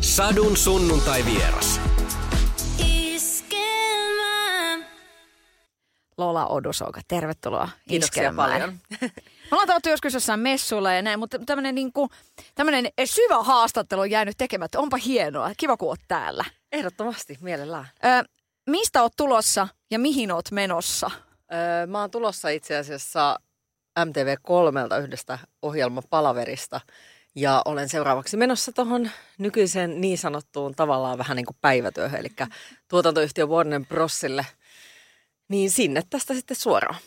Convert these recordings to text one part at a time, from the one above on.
Sadun sunnuntai vieras. Lola Odusoka, tervetuloa Kiitoksia iskelmään. paljon. Me ollaan tavattu joskus jossain messuilla ja näin, mutta tämmöinen niinku, tämmönen syvä haastattelu on jäänyt tekemättä. Onpa hienoa. Kiva, kun oot täällä. Ehdottomasti, mielellään. Ö, mistä oot tulossa ja mihin oot menossa? Öö, mä oon tulossa itse asiassa MTV3 yhdestä ohjelmapalaverista ja olen seuraavaksi menossa tuohon nykyiseen niin sanottuun tavallaan vähän niin kuin päivätyöhön, eli tuotantoyhtiö Warner Brosille. Niin sinne tästä sitten suoraan.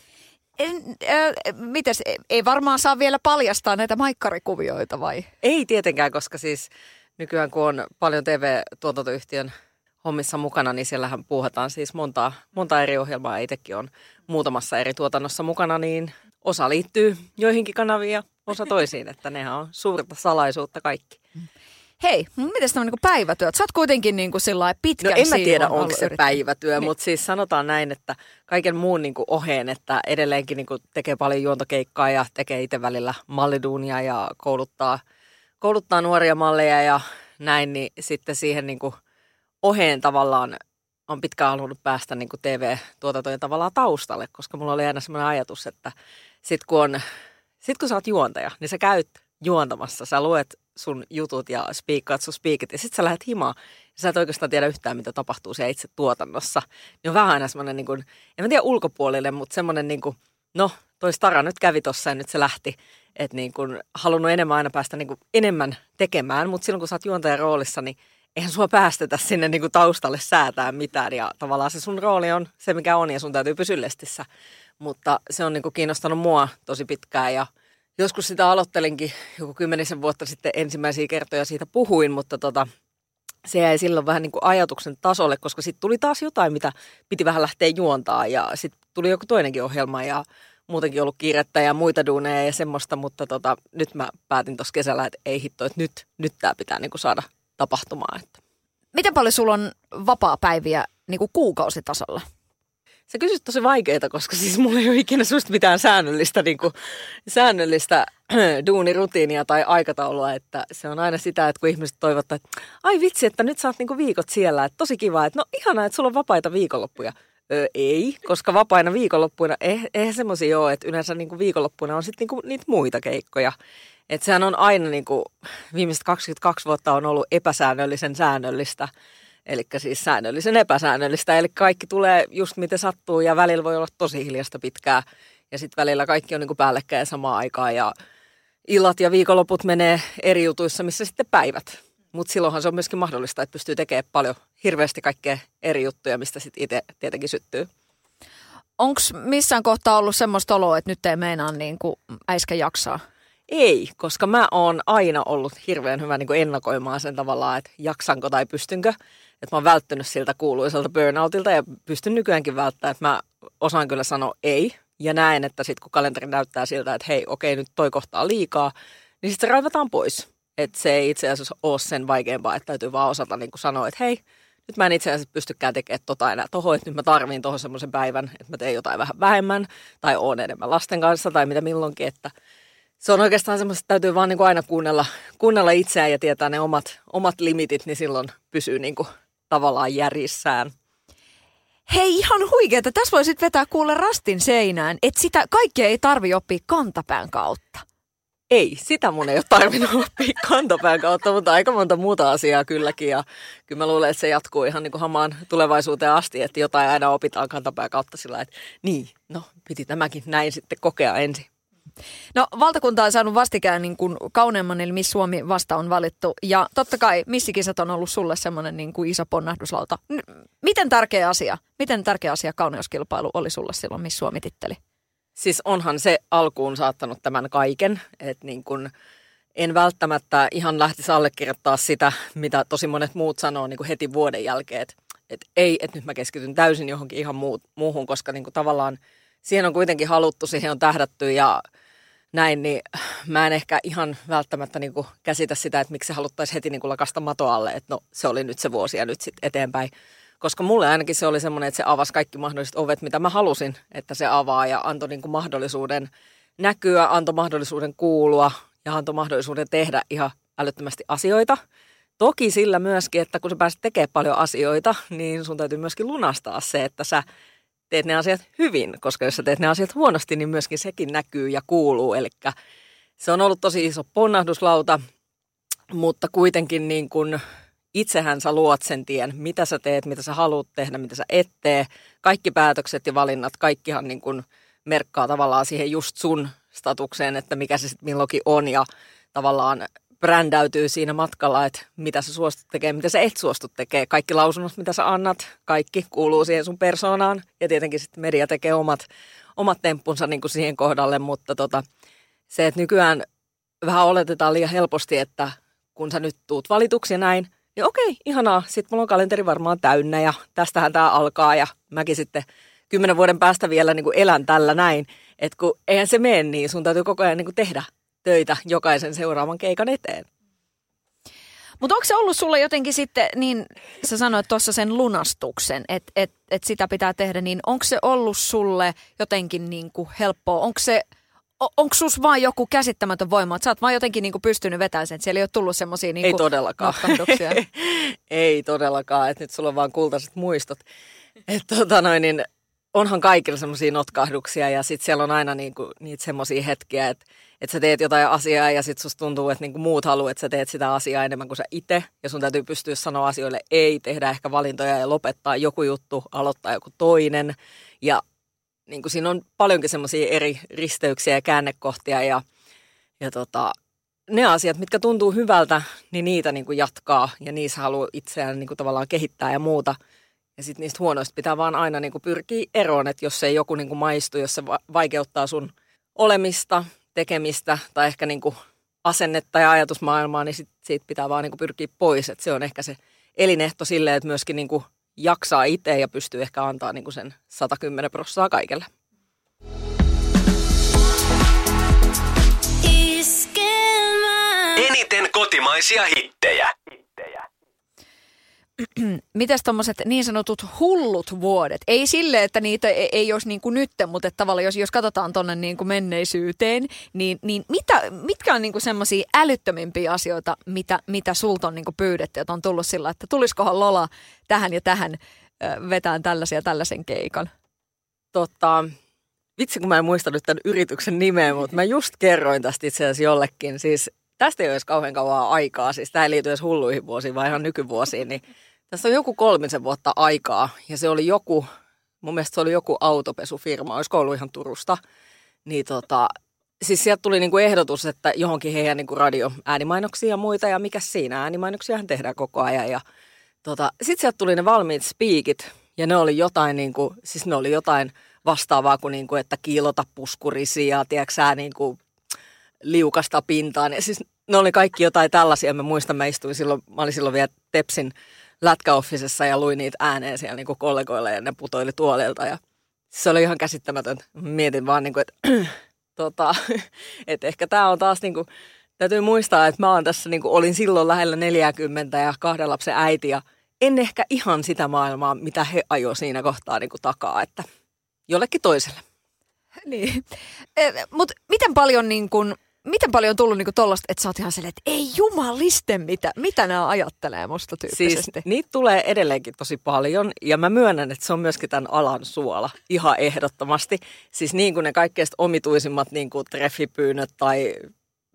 En, ö, mites, ei varmaan saa vielä paljastaa näitä maikkarikuvioita vai? Ei tietenkään, koska siis nykyään kun on paljon TV-tuotantoyhtiön hommissa mukana, niin siellähän puuhataan siis monta, monta eri ohjelmaa. Itsekin on muutamassa eri tuotannossa mukana, niin osa liittyy joihinkin kanaviin ja osa toisiin, että nehän on suurta salaisuutta kaikki. Hei, miten tämä niinku päivätyöt? Sä oot kuitenkin niinku sillä pitkän No en mä tiedä, onko se yrittäjä. päivätyö, Niin. mutta siis sanotaan näin, että kaiken muun niin kuin oheen, että edelleenkin niin kuin tekee paljon juontokeikkaa ja tekee itse välillä malliduunia ja kouluttaa, kouluttaa nuoria malleja ja näin, niin sitten siihen niin kuin oheen tavallaan on pitkään halunnut päästä niin kuin TV-tuotantojen tavallaan taustalle, koska mulla oli aina sellainen ajatus, että sit kun, sit kun sä oot juontaja, niin sä käyt juontamassa, sä luet sun jutut ja spiikkaat sun spiikit ja sitten sä lähdet himaan ja sä et oikeastaan tiedä yhtään, mitä tapahtuu siellä itse tuotannossa. Niin on vähän aina semmoinen, niin en mä tiedä ulkopuolelle, mutta semmoinen niin kuin, no toi Stara nyt kävi tossa ja nyt se lähti. Että niin kuin, halunnut enemmän aina päästä niin kuin enemmän tekemään, mutta silloin kun sä oot juontajan roolissa, niin eihän sua päästetä sinne niin taustalle säätää mitään. Ja tavallaan se sun rooli on se, mikä on ja sun täytyy pysyä lestissä. Mutta se on niin kuin kiinnostanut mua tosi pitkään ja joskus sitä aloittelinkin joku kymmenisen vuotta sitten ensimmäisiä kertoja siitä puhuin, mutta tota, se jäi silloin vähän niin kuin ajatuksen tasolle, koska sitten tuli taas jotain, mitä piti vähän lähteä juontaa ja sitten tuli joku toinenkin ohjelma ja muutenkin ollut kiirettä ja muita duuneja ja semmoista, mutta tota, nyt mä päätin tuossa kesällä, että ei hitto, että nyt, nyt tämä pitää niin kuin saada tapahtumaan. Että. Miten paljon sulla on vapaa-päiviä niinku kuukausitasolla? Sä kysyt tosi vaikeita, koska siis mulla ei ole ikinä susta mitään säännöllistä, niin kuin, säännöllistä duunirutiinia tai aikataulua. Että se on aina sitä, että kun ihmiset toivottaa, että ai vitsi, että nyt sä oot niin kuin viikot siellä. Että tosi kiva, että no ihanaa, että sulla on vapaita viikonloppuja. Öö, ei, koska vapaina viikonloppuina, eh, eihän semmoisia ole, että yleensä niin kuin viikonloppuina on sitten niin niitä muita keikkoja. Että sehän on aina niin kuin, viimeiset 22 vuotta on ollut epäsäännöllisen säännöllistä. Eli siis säännöllisen epäsäännöllistä. Eli kaikki tulee just miten sattuu ja välillä voi olla tosi hiljasta pitkää. Ja sitten välillä kaikki on niin kuin päällekkäin samaan aikaan ja illat ja viikonloput menee eri jutuissa, missä sitten päivät. Mutta silloinhan se on myöskin mahdollista, että pystyy tekemään paljon hirveästi kaikkea eri juttuja, mistä sitten itse tietenkin syttyy. Onko missään kohtaa ollut semmoista oloa, että nyt ei meinaa niin kuin äiskä jaksaa? Ei, koska mä oon aina ollut hirveän hyvä niin kuin ennakoimaan sen tavallaan, että jaksanko tai pystynkö. Että mä oon välttynyt siltä kuuluiselta burnoutilta ja pystyn nykyäänkin välttämään, että mä osaan kyllä sanoa ei. Ja näen, että sitten kun kalenteri näyttää siltä, että hei, okei, nyt toi kohtaa liikaa, niin sitten se raivataan pois. Että se ei itse asiassa ole sen vaikeampaa, että täytyy vaan osata niin sanoa, että hei, nyt mä en itse asiassa pystykään tekemään tota enää tohon, että nyt mä tarviin tohon semmoisen päivän, että mä teen jotain vähän vähemmän tai oon enemmän lasten kanssa tai mitä milloinkin, että se on oikeastaan semmoista, että täytyy vaan niin kuin aina kuunnella, kuunnella itseään ja tietää ne omat, omat limitit, niin silloin pysyy niin kuin tavallaan järjissään. Hei, ihan huikeeta. Tässä voisit vetää kuule rastin seinään, että sitä kaikkea ei tarvi oppia kantapään kautta. Ei, sitä mun ei ole tarvinnut oppia kantapään kautta, mutta aika monta muuta asiaa kylläkin. Ja kyllä mä luulen, että se jatkuu ihan niin kuin hamaan tulevaisuuteen asti, että jotain aina opitaan kantapään kautta sillä että niin, no piti tämäkin näin sitten kokea ensin. No valtakunta on saanut vastikään niin kuin kauneimman, eli Miss Suomi vasta on valittu. Ja totta kai missikisat on ollut sulle semmoinen niin kuin iso ponnahduslauta. N- Miten tärkeä asia, miten tärkeä asia kauneuskilpailu oli sulle silloin Miss Suomi-titteli? Siis onhan se alkuun saattanut tämän kaiken, että niin kun en välttämättä ihan lähtisi allekirjoittaa sitä, mitä tosi monet muut sanoo niin kuin heti vuoden jälkeen, että, että ei, että nyt mä keskityn täysin johonkin ihan muuhun, koska niin kuin tavallaan siihen on kuitenkin haluttu, siihen on tähdätty ja näin, niin mä en ehkä ihan välttämättä niin kuin käsitä sitä, että miksi se haluttaisiin heti niin kuin lakasta mato alle, että no se oli nyt se vuosi ja nyt sitten eteenpäin. Koska mulle ainakin se oli semmoinen, että se avasi kaikki mahdolliset ovet, mitä mä halusin, että se avaa ja antoi niin kuin mahdollisuuden näkyä, antoi mahdollisuuden kuulua ja antoi mahdollisuuden tehdä ihan älyttömästi asioita. Toki sillä myöskin, että kun sä pääset tekemään paljon asioita, niin sun täytyy myöskin lunastaa se, että sä teet ne asiat hyvin, koska jos sä teet ne asiat huonosti, niin myöskin sekin näkyy ja kuuluu. Eli se on ollut tosi iso ponnahduslauta, mutta kuitenkin niin kuin itsehän sä luot sen tien, mitä sä teet, mitä sä haluat tehdä, mitä sä et tee. Kaikki päätökset ja valinnat, kaikkihan niin kuin merkkaa tavallaan siihen just sun statukseen, että mikä se sitten milloinkin on ja tavallaan brändäytyy siinä matkalla, että mitä sä suostut tekemään, mitä sä et suostu tekemään. Kaikki lausunnot, mitä sä annat, kaikki kuuluu siihen sun persoonaan. Ja tietenkin sitten media tekee omat, omat temppunsa niin kuin siihen kohdalle, mutta tota, se, että nykyään vähän oletetaan liian helposti, että kun sä nyt tuut valituksi ja näin, niin okei, ihanaa, sitten mulla on kalenteri varmaan täynnä ja tästähän tämä alkaa ja mäkin sitten kymmenen vuoden päästä vielä niin kuin elän tällä näin, että kun eihän se mene niin, sun täytyy koko ajan niin kuin tehdä töitä jokaisen seuraavan keikan eteen. Mutta onko se ollut sulle jotenkin sitten, niin sä sanoit tuossa sen lunastuksen, että et, et sitä pitää tehdä, niin onko se ollut sulle jotenkin niin kuin helppoa? Onko se, onko sus vaan joku käsittämätön voima, että sä oot vaan jotenkin niin kuin pystynyt vetämään sen, että siellä ei ole tullut semmoisia niin Ei todellakaan. ei todellakaan, että nyt sulla on vaan kultaiset muistot. Että tota noin, niin onhan kaikilla semmoisia notkahduksia ja sitten siellä on aina niinku, niitä semmoisia hetkiä, että että sä teet jotain asiaa ja sitten susta tuntuu, että niinku muut haluaa, että sä teet sitä asiaa enemmän kuin sä itse. Ja sun täytyy pystyä sanoa asioille ei, tehdä ehkä valintoja ja lopettaa joku juttu, aloittaa joku toinen. Ja niinku siinä on paljonkin semmoisia eri risteyksiä ja käännekohtia ja, ja tota, ne asiat, mitkä tuntuu hyvältä, niin niitä niinku jatkaa ja niissä haluaa itseään niinku tavallaan kehittää ja muuta. Ja sitten niistä huonoista pitää vaan aina niinku pyrkiä eroon, että jos ei joku niinku maistu, jos se vaikeuttaa sun olemista, tekemistä tai ehkä niin kuin asennetta ja ajatusmaailmaa, niin sit, siitä pitää vaan niin kuin pyrkiä pois. Et se on ehkä se elinehto silleen, että myöskin niin kuin jaksaa itse ja pystyy ehkä antaa niin kuin sen 110 prosenttia kaikille. Eniten kotimaisia hittejä. mitäs tuommoiset niin sanotut hullut vuodet? Ei sille, että niitä ei, ei olisi niin kuin nyt, mutta tavallaan jos, jos katsotaan tuonne niin kuin menneisyyteen, niin, niin mitä, mitkä on niin semmoisia älyttömimpiä asioita, mitä, mitä sulta on niin kuin pyydetty, että on tullut sillä, että tulisikohan Lola tähän ja tähän vetään tällaisia tällaisen keikan? Totta, vitsi kun mä en muista nyt tämän yrityksen nimeä, mutta mä just kerroin tästä itse asiassa jollekin. Siis tästä ei olisi kauhean kauan aikaa, siis tämä ei liity edes hulluihin vuosiin, vaan ihan nykyvuosiin, niin tässä on joku kolmisen vuotta aikaa ja se oli joku, mun mielestä se oli joku autopesufirma, olisi ollut ihan Turusta. Niin tota, siis sieltä tuli niinku ehdotus, että johonkin heidän niinku radio äänimainoksia ja muita ja mikä siinä äänimainoksiahan tehdään koko ajan. Ja tota, sitten sieltä tuli ne valmiit speakit ja ne oli jotain niinku, siis ne oli jotain vastaavaa kuin niinku, että kiilota puskurisia, tiedätkö sä, niinku, liukasta pintaan. Ja siis ne oli kaikki jotain tällaisia. Mä muistan, mä istuin silloin, mä olin silloin vielä Tepsin lätkäoffisessa ja luin niitä ääneen siellä niin kollegoille ja ne putoili tuolilta ja se oli ihan käsittämätön. Mietin vaan, niin kuin, että, tota, että ehkä tämä on taas, niin kuin, täytyy muistaa, että mä oon tässä, niin kuin, olin silloin lähellä 40 ja kahden lapsen äiti ja en ehkä ihan sitä maailmaa, mitä he ajo siinä kohtaa niin kuin, takaa, että jollekin toiselle. Niin, eh, mutta miten paljon niin kuin, miten paljon on tullut niinku tollasta, että sä oot ihan silleen, että ei jumaliste, mitä, mitä nämä ajattelee musta tyyppisesti? Siis niitä tulee edelleenkin tosi paljon ja mä myönnän, että se on myöskin tämän alan suola ihan ehdottomasti. Siis niin kuin ne kaikkein omituisimmat niin kuin treffipyynnöt tai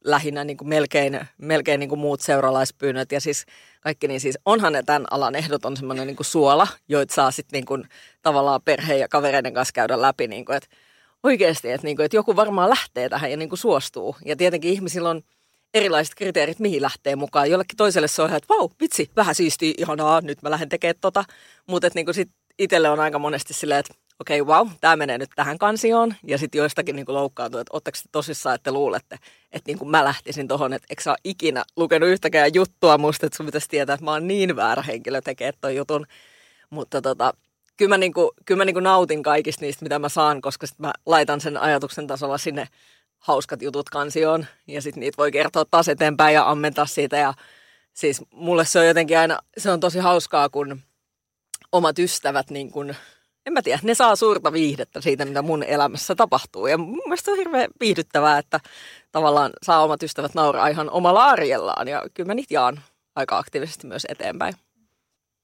lähinnä niin kuin melkein, melkein niin kuin muut seuralaispyynnöt ja siis kaikki, niin siis onhan ne tämän alan ehdoton semmoinen niin kuin suola, joita saa sitten niin kuin tavallaan perheen ja kavereiden kanssa käydä läpi, niin kuin, että oikeasti, että, niinku, että joku varmaan lähtee tähän ja niinku suostuu. Ja tietenkin ihmisillä on erilaiset kriteerit, mihin lähtee mukaan. Jollekin toiselle se on että vau, vitsi, vähän siistiä, ihanaa, nyt mä lähden tekemään tota. Mutta niinku sit itselle on aika monesti silleen, että okei, okay, wow, tämä menee nyt tähän kansioon. Ja sitten joistakin niinku loukkaantuu, että ootteko te tosissaan, että luulette, että niinku mä lähtisin tuohon, että eikö sä ole ikinä lukenut yhtäkään juttua musta, että sun pitäisi tietää, että mä oon niin väärä henkilö tekemään ton jutun. Mutta tota, kyllä mä, niinku, kyllä mä niinku nautin kaikista niistä, mitä mä saan, koska sit mä laitan sen ajatuksen tasolla sinne hauskat jutut kansioon. Ja sitten niitä voi kertoa taas eteenpäin ja ammentaa siitä. Ja siis mulle se on jotenkin aina, se on tosi hauskaa, kun omat ystävät niin kun, en mä tiedä, ne saa suurta viihdettä siitä, mitä mun elämässä tapahtuu. Ja mun mielestä on hirveän viihdyttävää, että tavallaan saa omat ystävät nauraa ihan omalla arjellaan. Ja kyllä mä niitä jaan aika aktiivisesti myös eteenpäin.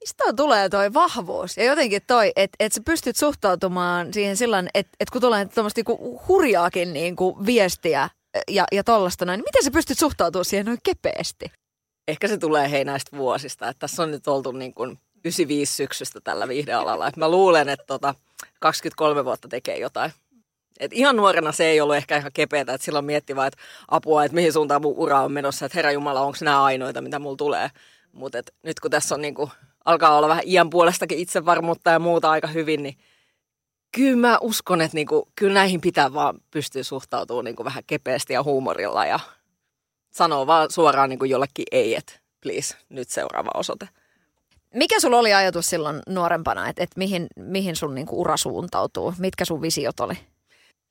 Mistä tulee toi vahvuus ja jotenkin toi, että et sä pystyt suhtautumaan siihen sillä että et kun tulee tuommoista niinku hurjaakin niinku viestiä ja, ja tollasta näin, niin miten sä pystyt suhtautumaan siihen noin kepeästi? Ehkä se tulee hei näistä vuosista, että tässä on nyt oltu niin kuin 95 syksystä tällä viihdealalla. Et mä luulen, että tota 23 vuotta tekee jotain. Et ihan nuorena se ei ollut ehkä ihan kepeätä, että silloin mietti vaan, että apua, että mihin suuntaan mun ura on menossa, että herra Jumala, onko nämä ainoita, mitä mulla tulee. Mutta nyt kun tässä on niinku, alkaa olla vähän iän puolestakin itsevarmuutta ja muuta aika hyvin, niin kyllä mä uskon, että niinku, kyllä näihin pitää vaan pystyä suhtautumaan niinku vähän kepeästi ja huumorilla ja sanoa vaan suoraan niinku jollekin ei, että please, nyt seuraava osoite. Mikä sulla oli ajatus silloin nuorempana, että, että mihin, mihin sun niinku ura suuntautuu? Mitkä sun visiot oli?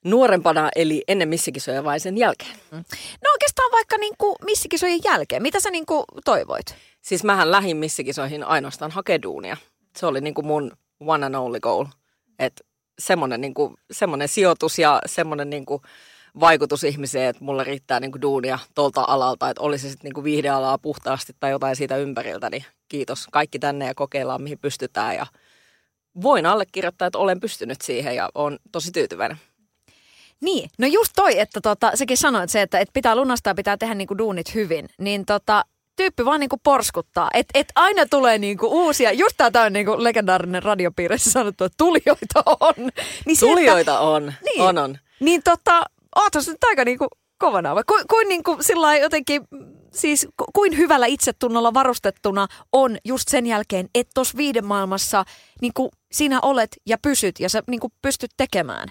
Nuorempana eli ennen missikisoja vai sen jälkeen? Mm. No oikeastaan vaikka niinku missikisojen jälkeen. Mitä sä niinku toivoit? Siis mähän lähin missikisoihin ainoastaan hakeduunia. Se oli niinku mun one and only goal. Että semmoinen niinku, semmonen sijoitus ja semmoinen niinku vaikutus ihmiseen, että mulla riittää niinku duunia tuolta alalta, että olisi sitten niinku viihdealaa puhtaasti tai jotain siitä ympäriltä, niin kiitos. Kaikki tänne ja kokeillaan, mihin pystytään ja voin allekirjoittaa, että olen pystynyt siihen ja olen tosi tyytyväinen. Niin, no just toi, että tota, sekin sanoit se, että, että pitää lunastaa, pitää tehdä niinku duunit hyvin, niin tota, tyyppi vaan niinku porskuttaa. Että et aina tulee niinku uusia, just tää on niinku legendaarinen radiopiirissä sanottu, että tulijoita on. Niin se, tulijoita että, on, niin, on, on. Niin tota, ootas nyt aika niinku kovana. Vai kuin, kuin niinku sillä jotenkin, siis kuin hyvällä itsetunnolla varustettuna on just sen jälkeen, että tuossa viidemaailmassa niinku sinä olet ja pysyt ja sä niinku pystyt tekemään.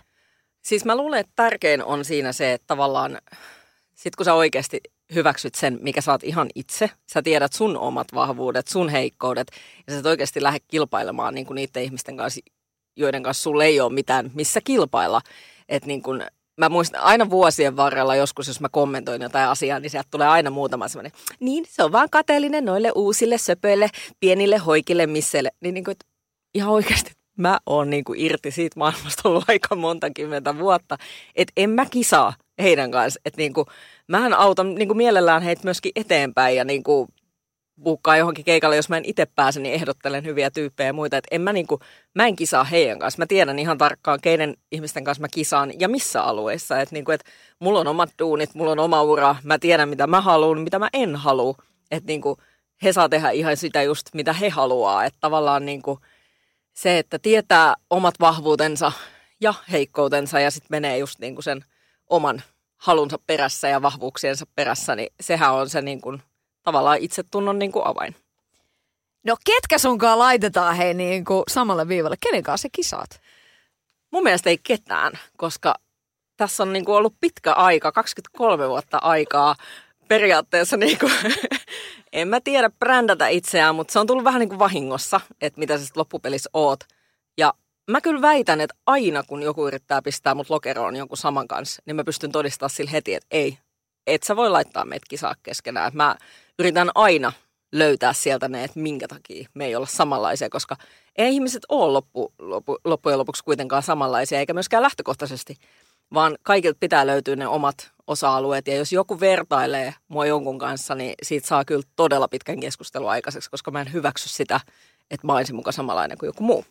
Siis mä luulen, että tärkein on siinä se, että tavallaan sit kun sä oikeasti hyväksyt sen, mikä sä oot ihan itse, sä tiedät sun omat vahvuudet, sun heikkoudet ja sä et oikeasti lähde kilpailemaan niin kuin niiden ihmisten kanssa, joiden kanssa sulla ei ole mitään missä kilpailla. Että niin kuin, mä muistan aina vuosien varrella joskus, jos mä kommentoin jotain asiaa, niin sieltä tulee aina muutama semmoinen, niin se on vaan kateellinen noille uusille söpöille, pienille hoikille, misseille. Niin, niin kuin, ihan oikeasti mä oon niin kuin irti siitä maailmasta ollut aika monta kymmentä vuotta, että en mä kisaa heidän kanssa. Että niin kuin, mähän autan niin kuin mielellään heitä myöskin eteenpäin ja niin kuin bukkaa johonkin keikalle, jos mä en itse pääse, niin ehdottelen hyviä tyyppejä ja muita. Että en mä, niin kuin, mä en kisaa heidän kanssa. Mä tiedän ihan tarkkaan, keiden ihmisten kanssa mä kisaan ja missä alueissa. Että niin kuin, että mulla on omat duunit, mulla on oma ura, mä tiedän mitä mä haluan, mitä mä en halua. Että niin kuin, he saa tehdä ihan sitä just, mitä he haluaa. Että tavallaan niin kuin, se, että tietää omat vahvuutensa ja heikkoutensa ja sitten menee just niin kuin sen oman halunsa perässä ja vahvuuksiensa perässä, niin sehän on se niin kuin, tavallaan itsetunnon niin kuin avain. No ketkä sunkaan laitetaan hei niin kuin samalle viivalle? Kenen kanssa kisaat? Mun mielestä ei ketään, koska tässä on niin kuin ollut pitkä aika, 23 vuotta aikaa periaatteessa niin kuin, en mä tiedä brändätä itseään, mutta se on tullut vähän niin kuin vahingossa, että mitä sä loppupelissä oot. Ja mä kyllä väitän, että aina kun joku yrittää pistää mut lokeroon jonkun saman kanssa, niin mä pystyn todistamaan sille heti, että ei, et sä voi laittaa meitä kisaa keskenään. Mä yritän aina löytää sieltä ne, että minkä takia me ei olla samanlaisia, koska ei ihmiset ole loppu, loppu, loppujen lopuksi kuitenkaan samanlaisia, eikä myöskään lähtökohtaisesti, vaan kaikilta pitää löytyä ne omat osa-alueet. Ja jos joku vertailee mua jonkun kanssa, niin siitä saa kyllä todella pitkän keskustelun aikaiseksi, koska mä en hyväksy sitä, että mä olisin mukaan samanlainen kuin joku muu.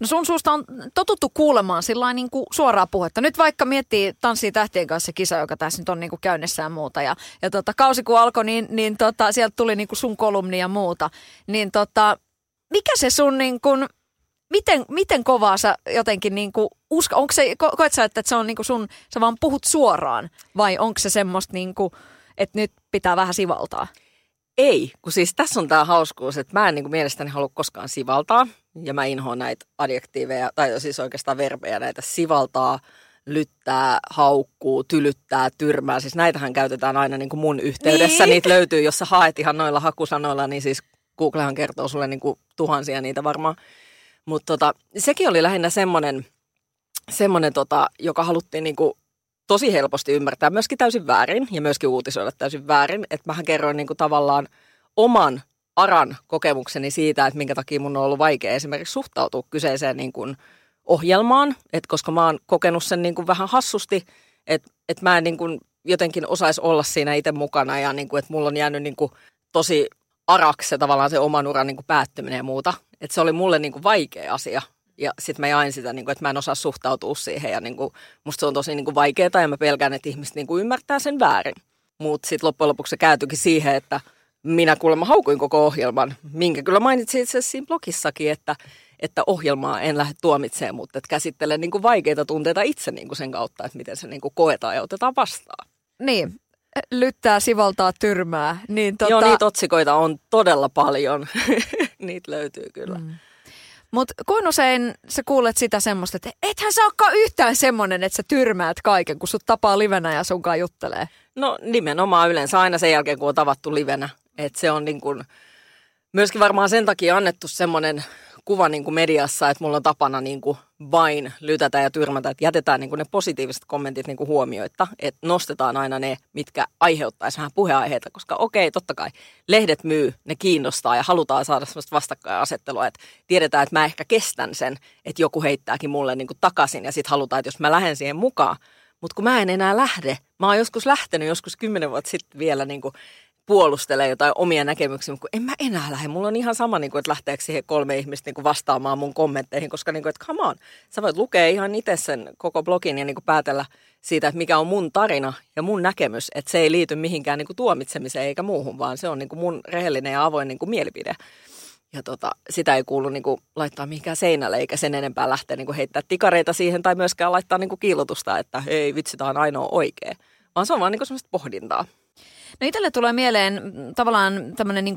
No sun suusta on totuttu kuulemaan sillä niin kuin suoraa puhetta. Nyt vaikka miettii Tanssii tähtien kanssa kisa, joka tässä nyt on niin kuin käynnissä ja muuta. Ja, ja tota, kausi kun alkoi, niin, niin tota, sieltä tuli niin kuin sun kolumni ja muuta. Niin tota, mikä se sun niin kuin, miten, miten kovaa sä jotenkin niin kuin usko, onko se, ko, koet sä, että se on niin kuin sun, sä vaan puhut suoraan vai onko se semmoista niin kuin, että nyt pitää vähän sivaltaa? Ei, kun siis tässä on tämä hauskuus, että mä en niin kuin mielestäni halua koskaan sivaltaa. Ja mä inhoan näitä adjektiiveja, tai siis oikeastaan verbejä, näitä sivaltaa, lyttää, haukkuu, tylyttää, tyrmää. Siis näitähän käytetään aina niin kuin mun yhteydessä. Niin. Niitä löytyy, jos sä haet ihan noilla hakusanoilla, niin siis Googlehan kertoo sulle niin kuin tuhansia niitä varmaan. Mutta tota, sekin oli lähinnä semmoinen, semmoinen tota, joka haluttiin niin kuin tosi helposti ymmärtää myöskin täysin väärin ja myöskin uutisoida täysin väärin. Että mähän kerroin niin kuin tavallaan oman aran kokemukseni siitä, että minkä takia mun on ollut vaikea esimerkiksi suhtautua kyseiseen niin kuin ohjelmaan, että koska mä oon kokenut sen niin kuin vähän hassusti, että, että mä en niin kuin jotenkin osaisi olla siinä itse mukana ja niin kuin, että mulla on jäänyt niin kuin tosi araksi se tavallaan se oman uran niin kuin päättyminen ja muuta. Että se oli mulle niin kuin vaikea asia. Ja sitten mä jain sitä, niin kuin, että mä en osaa suhtautua siihen ja niin kuin, musta se on tosi niin vaikeaa ja mä pelkään, että ihmiset niin kuin ymmärtää sen väärin. Mutta sitten loppujen lopuksi se kääntyikin siihen, että minä kuulemma haukuin koko ohjelman, minkä kyllä mainitsin itse asiassa siinä blogissakin, että, että ohjelmaa en lähde tuomitsemaan, mutta että käsittelen niin kuin vaikeita tunteita itse niin kuin sen kautta, että miten se niin kuin koetaan ja otetaan vastaan. Niin, lyttää, sivaltaa, tyrmää. Niin tota... Joo, niitä otsikoita on todella paljon. niitä löytyy kyllä. Mm. Mutta kuin usein sä kuulet sitä semmoista, että ethän sä olekaan yhtään semmoinen, että sä tyrmäät kaiken, kun sut tapaa livenä ja sunkaan juttelee. No nimenomaan yleensä aina sen jälkeen, kun on tavattu livenä. Että se on niin kuin, myöskin varmaan sen takia annettu semmoinen kuva niin kuin mediassa, että mulla on tapana niin kuin vain lytätä ja tyrmätä, että jätetään niin kuin ne positiiviset kommentit niin kuin huomioitta, että nostetaan aina ne, mitkä aiheuttaisi vähän puheaiheita, koska okei, totta kai lehdet myy, ne kiinnostaa ja halutaan saada semmoista vastakkainasettelua, että tiedetään, että mä ehkä kestän sen, että joku heittääkin mulle niin kuin takaisin ja sitten halutaan, että jos mä lähden siihen mukaan, mutta kun mä en enää lähde, mä oon joskus lähtenyt joskus kymmenen vuotta sitten vielä niin kuin puolustelee jotain omia näkemyksiä, mutta en mä enää lähde. Mulla on ihan sama, niin kuin, että lähteekö siihen kolme ihmistä niin kuin vastaamaan mun kommentteihin, koska niin kuin, että come on, sä voit lukea ihan itse sen koko blogin ja niin kuin päätellä siitä, että mikä on mun tarina ja mun näkemys, että se ei liity mihinkään niin kuin tuomitsemiseen eikä muuhun, vaan se on niin kuin mun rehellinen ja avoin niin kuin mielipide. Ja tota, sitä ei kuulu niin kuin, laittaa mihinkään seinälle, eikä sen enempää lähteä niin kuin, heittää tikareita siihen tai myöskään laittaa niin kuin, kiilotusta, että hei vitsi, tämä on ainoa oikea. Vaan se on vaan niin kuin, semmoista pohdintaa. No itselle tulee mieleen tavallaan tämmöinen niin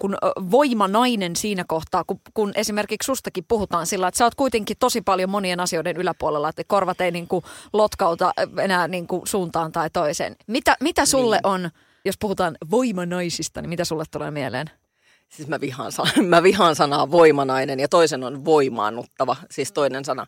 voimanainen siinä kohtaa, kun, kun esimerkiksi sustakin puhutaan sillä, että sä oot kuitenkin tosi paljon monien asioiden yläpuolella, että korvat ei niin kuin lotkauta enää niin kuin suuntaan tai toiseen. Mitä, mitä sulle niin. on, jos puhutaan voimanaisista, niin mitä sulle tulee mieleen? Siis mä vihaan, mä vihaan sanaa voimanainen ja toisen on voimaannuttava, siis toinen sana.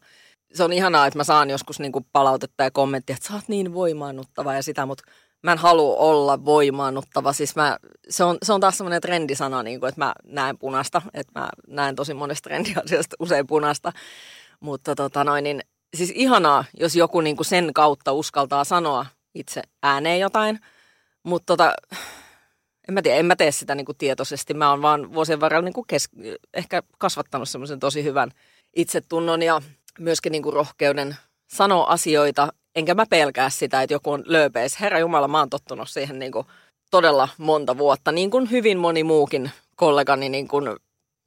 Se on ihanaa, että mä saan joskus niin kuin palautetta ja kommenttia, että sä oot niin voimaannuttava ja sitä, mutta mä en halua olla voimaannuttava. Siis mä, se, on, se on taas semmoinen trendisana, niin kuin, että mä näen punasta. Että mä näen tosi monesta trendiasiasta usein punasta. Mutta tota noin, niin, siis ihanaa, jos joku niin kuin sen kautta uskaltaa sanoa itse ääneen jotain. Mutta tota, en mä tiedä, en mä tee sitä niin kuin tietoisesti. Mä oon vaan vuosien varrella niin kuin kes- ehkä kasvattanut semmoisen tosi hyvän itsetunnon ja myöskin niin kuin rohkeuden sanoa asioita enkä mä pelkää sitä, että joku on lööpeis. Herra Jumala, mä oon tottunut siihen niin kuin todella monta vuotta, niin kuin hyvin moni muukin kollegani niin kuin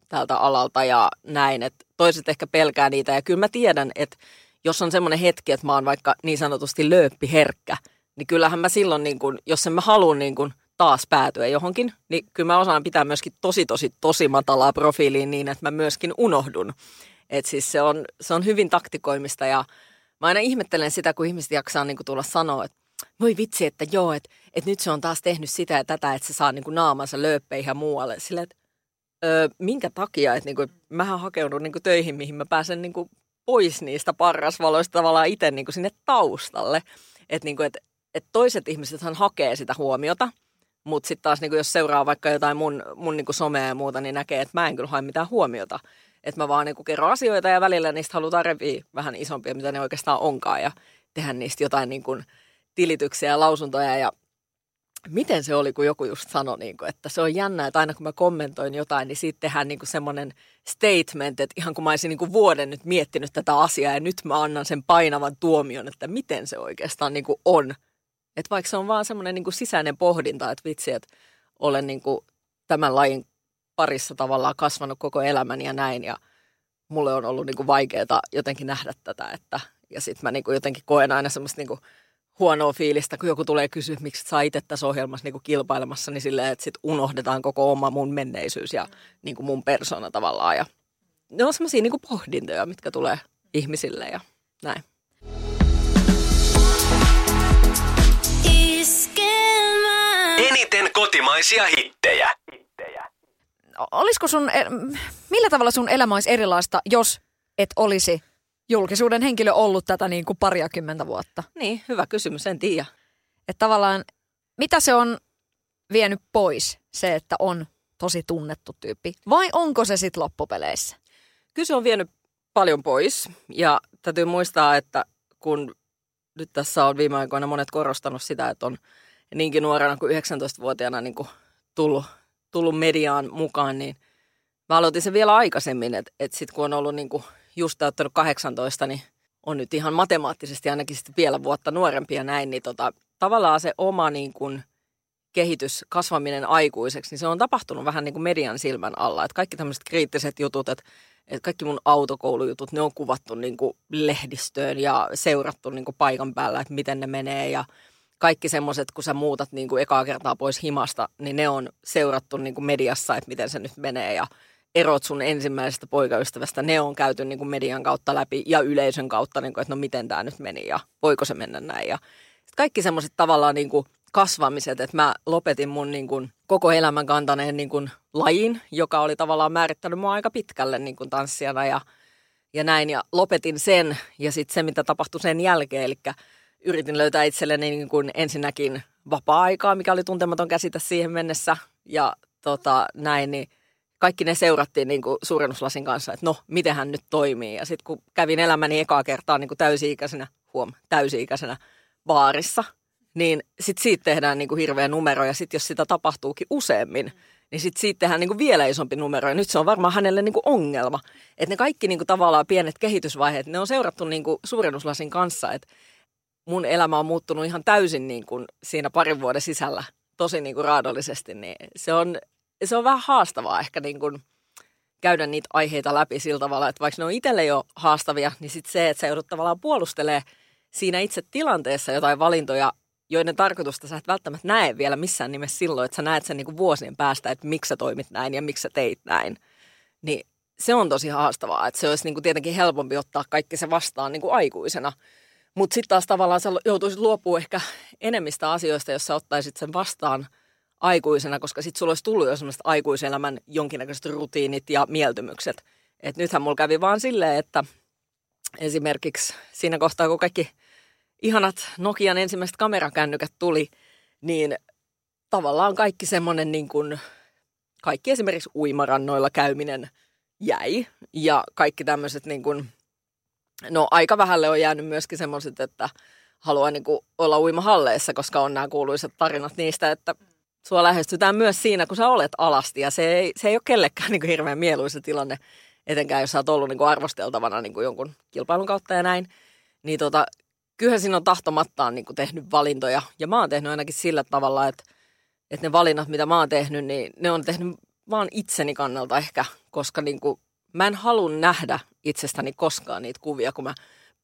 tältä alalta ja näin. Että toiset ehkä pelkää niitä ja kyllä mä tiedän, että jos on semmoinen hetki, että mä oon vaikka niin sanotusti lööppiherkkä, niin kyllähän mä silloin, niin kuin, jos en mä halua niin kuin taas päätyä johonkin, niin kyllä mä osaan pitää myöskin tosi, tosi, tosi matalaa profiiliin niin, että mä myöskin unohdun. että siis se on, se on hyvin taktikoimista ja Mä aina ihmettelen sitä, kun ihmiset jaksaa niin kuin tulla sanoa, että voi vitsi, että joo, että, että nyt se on taas tehnyt sitä ja tätä, että se saa niin kuin naamansa lööppeihin ja muualle. Sillä, että öö, minkä takia, että niin kuin, mähän hakeudun niin kuin töihin, mihin mä pääsen niin kuin pois niistä parrasvaloista tavallaan itse niin kuin sinne taustalle. Että niin että, että toiset ihmisethän hakee sitä huomiota, mutta sitten taas niin kuin jos seuraa vaikka jotain mun, mun niin kuin somea ja muuta, niin näkee, että mä en kyllä hae mitään huomiota. Että mä vaan niin kerron asioita ja välillä niistä halutaan reviä vähän isompia, mitä ne oikeastaan onkaan ja tehdä niistä jotain niin kuin tilityksiä ja lausuntoja ja miten se oli, kun joku just sanoi, niin kuin, että se on jännä, että aina kun mä kommentoin jotain, niin siitä tehdään niin semmoinen statement, että ihan kun mä olisin niin kuin vuoden nyt miettinyt tätä asiaa ja nyt mä annan sen painavan tuomion, että miten se oikeastaan niin kuin on. Että vaikka se on vaan semmoinen niin kuin sisäinen pohdinta, että vitsi, että olen niin kuin tämän lajin parissa tavallaan kasvanut koko elämäni ja näin. Ja mulle on ollut niin kuin vaikeaa jotenkin nähdä tätä. Että, ja sitten mä niin kuin jotenkin koen aina semmoista niin kuin huonoa fiilistä, kun joku tulee kysyä, miksi sä itse tässä ohjelmassa niin kuin kilpailemassa, niin silleen, että sit unohdetaan koko oma mun menneisyys ja niin kuin mun persona tavallaan. Ja ne on semmoisia niin pohdintoja, mitkä tulee ihmisille ja näin. Eniten kotimaisia hittejä olisiko sun, millä tavalla sun elämä olisi erilaista, jos et olisi julkisuuden henkilö ollut tätä niin kuin pariakymmentä vuotta? Niin, hyvä kysymys, en tiedä. Että tavallaan, mitä se on vienyt pois, se, että on tosi tunnettu tyyppi, vai onko se sitten loppupeleissä? Kyllä se on vienyt paljon pois, ja täytyy muistaa, että kun nyt tässä on viime aikoina monet korostanut sitä, että on niinkin nuorena kuin 19-vuotiaana niin kuin tullut tullut mediaan mukaan, niin mä aloitin sen vielä aikaisemmin, että et sitten kun on ollut niin kuin just täyttänyt 18, niin on nyt ihan matemaattisesti ainakin sitten vielä vuotta nuorempia näin, niin tota, tavallaan se oma niin kuin kehitys, kasvaminen aikuiseksi, niin se on tapahtunut vähän niin kuin median silmän alla. Että kaikki tämmöiset kriittiset jutut, että, että kaikki mun autokoulujutut, ne on kuvattu niin kuin lehdistöön ja seurattu niin kuin paikan päällä, että miten ne menee ja kaikki semmoiset, kun sä muutat niin kuin ekaa kertaa pois himasta, niin ne on seurattu niin kuin mediassa, että miten se nyt menee ja erot sun ensimmäisestä poikaystävästä, ne on käyty niin kuin median kautta läpi ja yleisön kautta, niin kuin, että no miten tämä nyt meni ja voiko se mennä näin. Ja kaikki semmoiset tavallaan niin kuin kasvamiset, että mä lopetin mun niin kuin koko elämän kantaneen niin kuin lajin, joka oli tavallaan määrittänyt mua aika pitkälle niin kuin tanssijana ja, ja näin. Ja lopetin sen ja sitten se, mitä tapahtui sen jälkeen, eli yritin löytää itselleni niin kuin ensinnäkin vapaa-aikaa, mikä oli tuntematon käsite siihen mennessä ja tota, näin, niin kaikki ne seurattiin niin kuin suurennuslasin kanssa, että no, miten hän nyt toimii. Ja sitten kun kävin elämäni ekaa kertaa niin kuin täysi-ikäisenä, huom, täysi-ikäisenä baarissa, niin sitten siitä tehdään niin kuin hirveä numero. Ja sitten jos sitä tapahtuukin useammin, niin sitten siitä tehdään niin kuin vielä isompi numero. Ja nyt se on varmaan hänelle niin kuin ongelma. Että ne kaikki niin kuin tavallaan pienet kehitysvaiheet, ne on seurattu niin kuin suurennuslasin kanssa. Että mun elämä on muuttunut ihan täysin niin kuin siinä parin vuoden sisällä tosi niin kuin raadollisesti. Niin se on se on vähän haastavaa ehkä niin kuin käydä niitä aiheita läpi sillä tavalla, että vaikka ne on itselle jo haastavia, niin sitten se, että sä joudut tavallaan puolustelemaan siinä itse tilanteessa jotain valintoja, joiden tarkoitusta sä et välttämättä näe vielä missään nimessä silloin, että sä näet sen niin kuin vuosien päästä, että miksi sä toimit näin ja miksi sä teit näin. Niin se on tosi haastavaa, että se olisi niin kuin tietenkin helpompi ottaa kaikki se vastaan niin kuin aikuisena. Mutta sitten taas tavallaan sä joutuisit luopumaan ehkä enemmistä asioista, jos sä ottaisit sen vastaan – aikuisena, koska sitten sulla olisi tullut jo semmoiset aikuiselämän jonkinnäköiset rutiinit ja mieltymykset. Et nythän mulla kävi vaan silleen, että esimerkiksi siinä kohtaa, kun kaikki ihanat Nokian ensimmäiset kamerakännykät tuli, niin tavallaan kaikki semmoinen niin kuin, kaikki esimerkiksi uimarannoilla käyminen jäi ja kaikki tämmöiset niin kuin, no aika vähälle on jäänyt myöskin semmoiset, että haluaa niin kuin olla uimahalleissa, koska on nämä kuuluisat tarinat niistä, että sua lähestytään myös siinä, kun sä olet alasti. Ja se ei, se ei ole kellekään niin kuin hirveän mieluisa tilanne, etenkään jos sä oot ollut niin kuin arvosteltavana niin kuin jonkun kilpailun kautta ja näin. Niin tota, kyllähän siinä on tahtomattaan niin kuin tehnyt valintoja. Ja mä oon tehnyt ainakin sillä tavalla, että, että ne valinnat, mitä mä oon tehnyt, niin ne on tehnyt vaan itseni kannalta ehkä, koska niin kuin, mä en halua nähdä itsestäni koskaan niitä kuvia, kun mä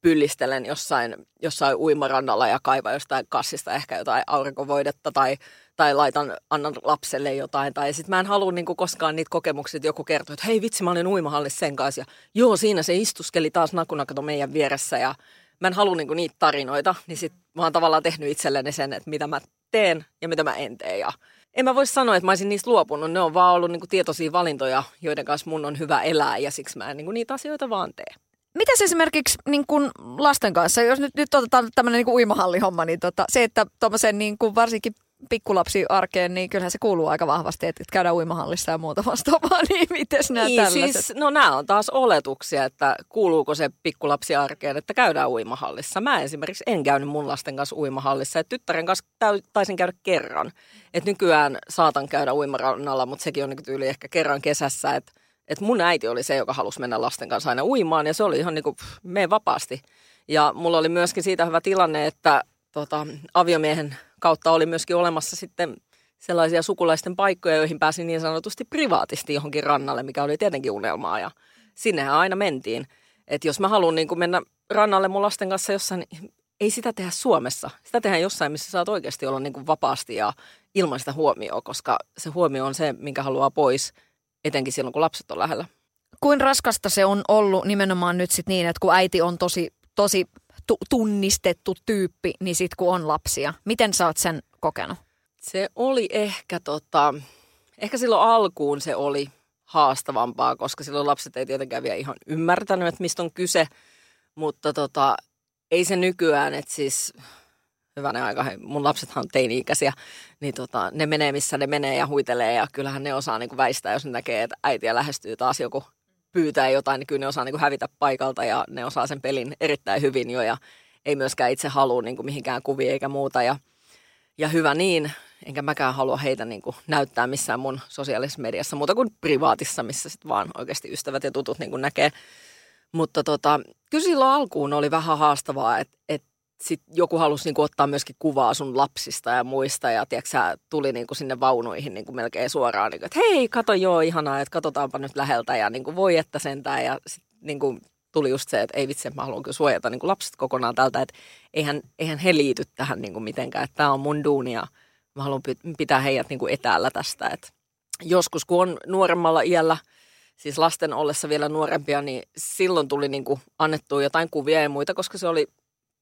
pyllistelen jossain, jossain uimarannalla ja kaivan jostain kassista ehkä jotain aurinkovoidetta tai tai laitan, annan lapselle jotain. Tai sitten mä en halua niin koskaan niitä kokemuksia, että joku kertoo, että hei vitsi, mä olin uimahallissa sen kanssa. Ja joo, siinä se istuskeli taas nakuna kato meidän vieressä. Ja mä en halua niin niitä tarinoita, niin sitten mä oon tavallaan tehnyt itselleni sen, että mitä mä teen ja mitä mä en tee. Ja en mä voisi sanoa, että mä olisin niistä luopunut. Ne on vaan ollut niin tietoisia valintoja, joiden kanssa mun on hyvä elää ja siksi mä en niin niitä asioita vaan tee. Mitäs esimerkiksi niin kun lasten kanssa, jos nyt, nyt otetaan tämmöinen niin uimahallihomma, niin tota, se, että niin varsinkin pikkulapsi arkeen, niin kyllähän se kuuluu aika vahvasti, että käydään uimahallissa ja muuta vastaavaa, niin miten nämä niin, tällaiset? Siis, no nämä on taas oletuksia, että kuuluuko se pikkulapsi arkeen, että käydään uimahallissa. Mä esimerkiksi en käynyt mun lasten kanssa uimahallissa, että tyttären kanssa taisin käydä kerran. Että nykyään saatan käydä uimarannalla, mutta sekin on niin tyyli ehkä kerran kesässä, että että mun äiti oli se, joka halusi mennä lasten kanssa aina uimaan ja se oli ihan niin kuin, mene vapaasti. Ja mulla oli myöskin siitä hyvä tilanne, että tota, aviomiehen kautta oli myöskin olemassa sitten sellaisia sukulaisten paikkoja, joihin pääsin niin sanotusti privaatisti johonkin rannalle, mikä oli tietenkin unelmaa ja sinnehän aina mentiin. Että jos mä haluan niin mennä rannalle mun lasten kanssa jossain, ei sitä tehdä Suomessa. Sitä tehdään jossain, missä saat oikeasti olla niin kuin vapaasti ja ilman sitä huomioon, koska se huomio on se, minkä haluaa pois, etenkin silloin, kun lapset on lähellä. Kuin raskasta se on ollut nimenomaan nyt sit niin, että kun äiti on tosi, tosi tunnistettu tyyppi, niin sit kun on lapsia. Miten sä oot sen kokenut? Se oli ehkä tota, ehkä silloin alkuun se oli haastavampaa, koska silloin lapset ei tietenkään vielä ihan ymmärtänyt, että mistä on kyse. Mutta tota, ei se nykyään, että siis hyvänä aika, mun lapsethan on teini-ikäisiä, niin tota, ne menee missä ne menee ja huitelee ja kyllähän ne osaa niin kuin väistää, jos ne näkee, että äitiä lähestyy taas joku pyytää jotain, niin kyllä ne osaa niin kuin hävitä paikalta ja ne osaa sen pelin erittäin hyvin jo ja ei myöskään itse halua niin kuin mihinkään kuviin eikä muuta ja, ja hyvä niin. enkä mäkään halua heitä niin kuin näyttää missään mun sosiaalisessa mediassa, muuta kuin privaatissa, missä sitten vaan oikeasti ystävät ja tutut niin kuin näkee. Mutta tota, kyllä silloin alkuun oli vähän haastavaa, että et sit joku halusi niinku ottaa myöskin kuvaa sun lapsista ja muista ja tiiäksä, tuli niinku sinne vaunuihin niinku melkein suoraan, niinku, että hei, kato joo, ihanaa, että katsotaanpa nyt läheltä ja niinku, voi että sentään. Ja sit, niinku, tuli just se, että ei vitsi, mä haluan kyllä suojata niinku, lapset kokonaan tältä, että eihän, eihän he liity tähän niinku, mitenkään, että tämä on mun duunia, mä haluan pitää heidät niinku, etäällä tästä, että joskus kun on nuoremmalla iällä, siis lasten ollessa vielä nuorempia, niin silloin tuli niin kuin annettua jotain kuvia ja muita, koska se oli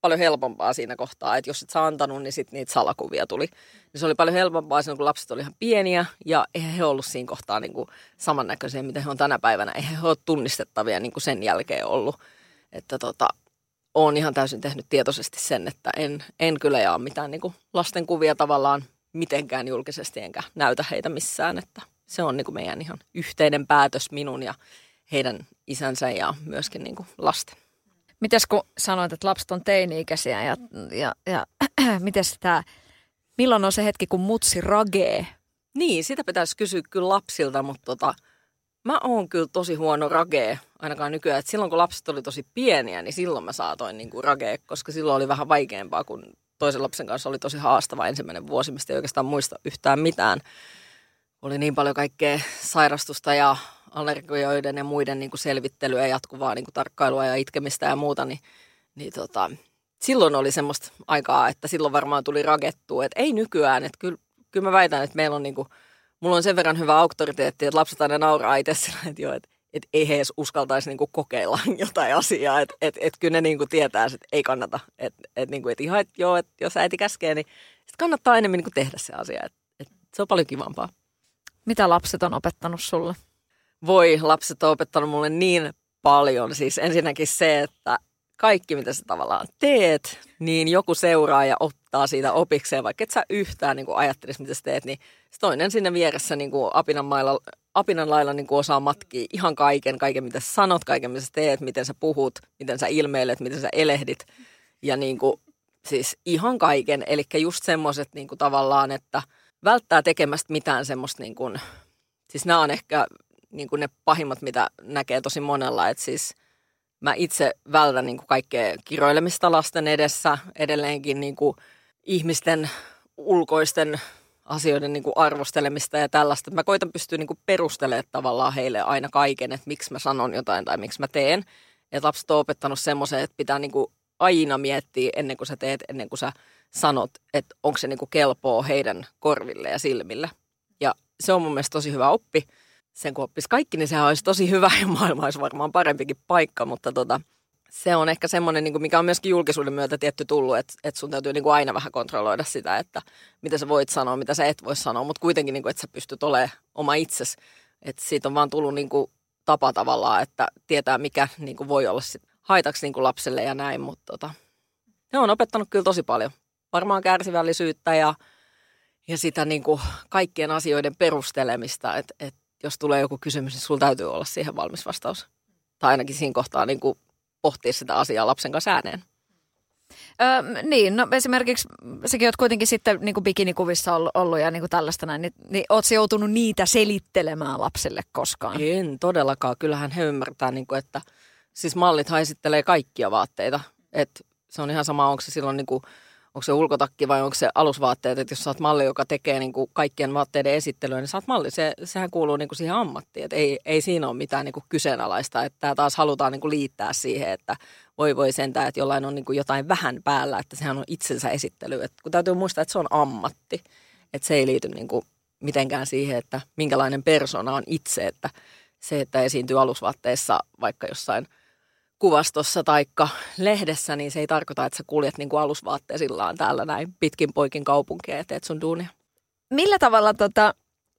paljon helpompaa siinä kohtaa, että jos et saa antanut, niin sitten niitä salakuvia tuli. Niin se oli paljon helpompaa silloin, kun lapset oli ihan pieniä ja eihän he ollut siinä kohtaa niin kuin samannäköisiä, mitä he on tänä päivänä. Eihän he ole tunnistettavia niin kuin sen jälkeen ollut. Että tota, olen ihan täysin tehnyt tietoisesti sen, että en, en kyllä jaa mitään niin kuin lasten kuvia tavallaan mitenkään julkisesti enkä näytä heitä missään. Että se on niin kuin meidän ihan yhteinen päätös minun ja heidän isänsä ja myöskin niin kuin lasten. Mites kun sanoit, että lapset on teini-ikäisiä ja, ja, ja mites tämä, milloin on se hetki, kun mutsi ragee? Niin, sitä pitäisi kysyä kyllä lapsilta, mutta tota, mä oon kyllä tosi huono ragee ainakaan nykyään. Et silloin kun lapset oli tosi pieniä, niin silloin mä saatoin niin kuin ragee, koska silloin oli vähän vaikeampaa, kun toisen lapsen kanssa oli tosi haastava ensimmäinen vuosi, mistä ei oikeastaan muista yhtään mitään. Oli niin paljon kaikkea sairastusta ja allergioiden ja muiden niin kuin selvittelyä, jatkuvaa niin kuin tarkkailua ja itkemistä ja muuta, niin, niin tota, silloin oli semmoista aikaa, että silloin varmaan tuli ragettua, että ei nykyään, että kyllä, kyllä mä väitän, että meillä on niin kuin, mulla on sen verran hyvä auktoriteetti, että lapset aina nauraa itse sillä, että joo, että että ei he edes uskaltaisi niinku kokeilla jotain asiaa, että et, et kyllä ne niinku tietää, että ei kannata, että et, niinku, et ihan, että joo, että jos äiti käskee, niin sit kannattaa enemmän niinku tehdä se asia, että et se on paljon kivampaa. Mitä lapset on opettanut sulle? Voi, lapset on opettanut mulle niin paljon. Siis ensinnäkin se, että kaikki mitä sä tavallaan teet, niin joku seuraa ja ottaa siitä opikseen, vaikka et sä yhtään niin ajattelisi, mitä sä teet, niin toinen sinne vieressä niin kuin apinan, mailla, apinan lailla niin kuin osaa matkia ihan kaiken, kaiken mitä sä sanot, kaiken mitä sä teet, miten sä puhut, miten sä ilmeilet, miten sä elehdit ja niin kuin, siis ihan kaiken. Eli just semmoiset niin kuin tavallaan, että välttää tekemästä mitään semmoista niin kuin, siis nämä on ehkä niin kuin ne pahimmat, mitä näkee tosi monella. Että siis mä itse vältän niin kuin kaikkea kiroilemista lasten edessä, edelleenkin niin kuin ihmisten ulkoisten asioiden niin kuin arvostelemista ja tällaista. Mä koitan pystyä niin kuin perustelemaan tavallaan heille aina kaiken, että miksi mä sanon jotain tai miksi mä teen. Että lapset on opettanut semmoisen, että pitää niin kuin aina miettiä ennen kuin sä teet, ennen kuin sä sanot, että onko se niin kuin kelpoo heidän korville ja silmille. Ja se on mun mielestä tosi hyvä oppi sen kun oppisi kaikki, niin sehän olisi tosi hyvä ja maailma olisi varmaan parempikin paikka, mutta tota, se on ehkä semmoinen, niin mikä on myöskin julkisuuden myötä tietty tullut, että, että sun täytyy niin kuin aina vähän kontrolloida sitä, että mitä sä voit sanoa, mitä sä et voi sanoa, mutta kuitenkin, niin kuin, että sä pystyt olemaan oma itses. Että siitä on vaan tullut niin kuin tapa tavallaan, että tietää mikä niin kuin voi olla sit haitaksi niin kuin lapselle ja näin, mutta tota, ne on opettanut kyllä tosi paljon. Varmaan kärsivällisyyttä ja, ja sitä niin kuin kaikkien asioiden perustelemista, että, että jos tulee joku kysymys, niin sulla täytyy olla siihen valmis vastaus. Tai ainakin siinä kohtaa niin kuin pohtia sitä asiaa lapsen kanssa ääneen. Öö, niin, no esimerkiksi sekin oot kuitenkin sitten niin kuin bikinikuvissa ollut, ollut ja niin kuin tällaista näin, niin, niin ootko joutunut niitä selittelemään lapselle koskaan? En todellakaan. Kyllähän he ymmärtää, niin kuin, että siis mallit haisittelee kaikkia vaatteita. Et se on ihan sama, onko se silloin niin kuin onko se ulkotakki vai onko se alusvaatteet, että jos sä oot malli, joka tekee niin kuin kaikkien vaatteiden esittelyä, niin sä oot malli, se, sehän kuuluu niin kuin siihen ammattiin, että ei, ei siinä ole mitään niin kuin kyseenalaista, että tämä taas halutaan niin kuin liittää siihen, että voi voi sentään, että jollain on niin kuin jotain vähän päällä, että sehän on itsensä esittely, että kun täytyy muistaa, että se on ammatti, että se ei liity niin kuin mitenkään siihen, että minkälainen persona on itse, että se, että esiintyy alusvaatteissa vaikka jossain – kuvastossa tai lehdessä, niin se ei tarkoita, että sä kuljet niin kuin alusvaatteesillaan täällä näin pitkin poikin kaupunkia ja teet sun duunia. Millä tavalla tota,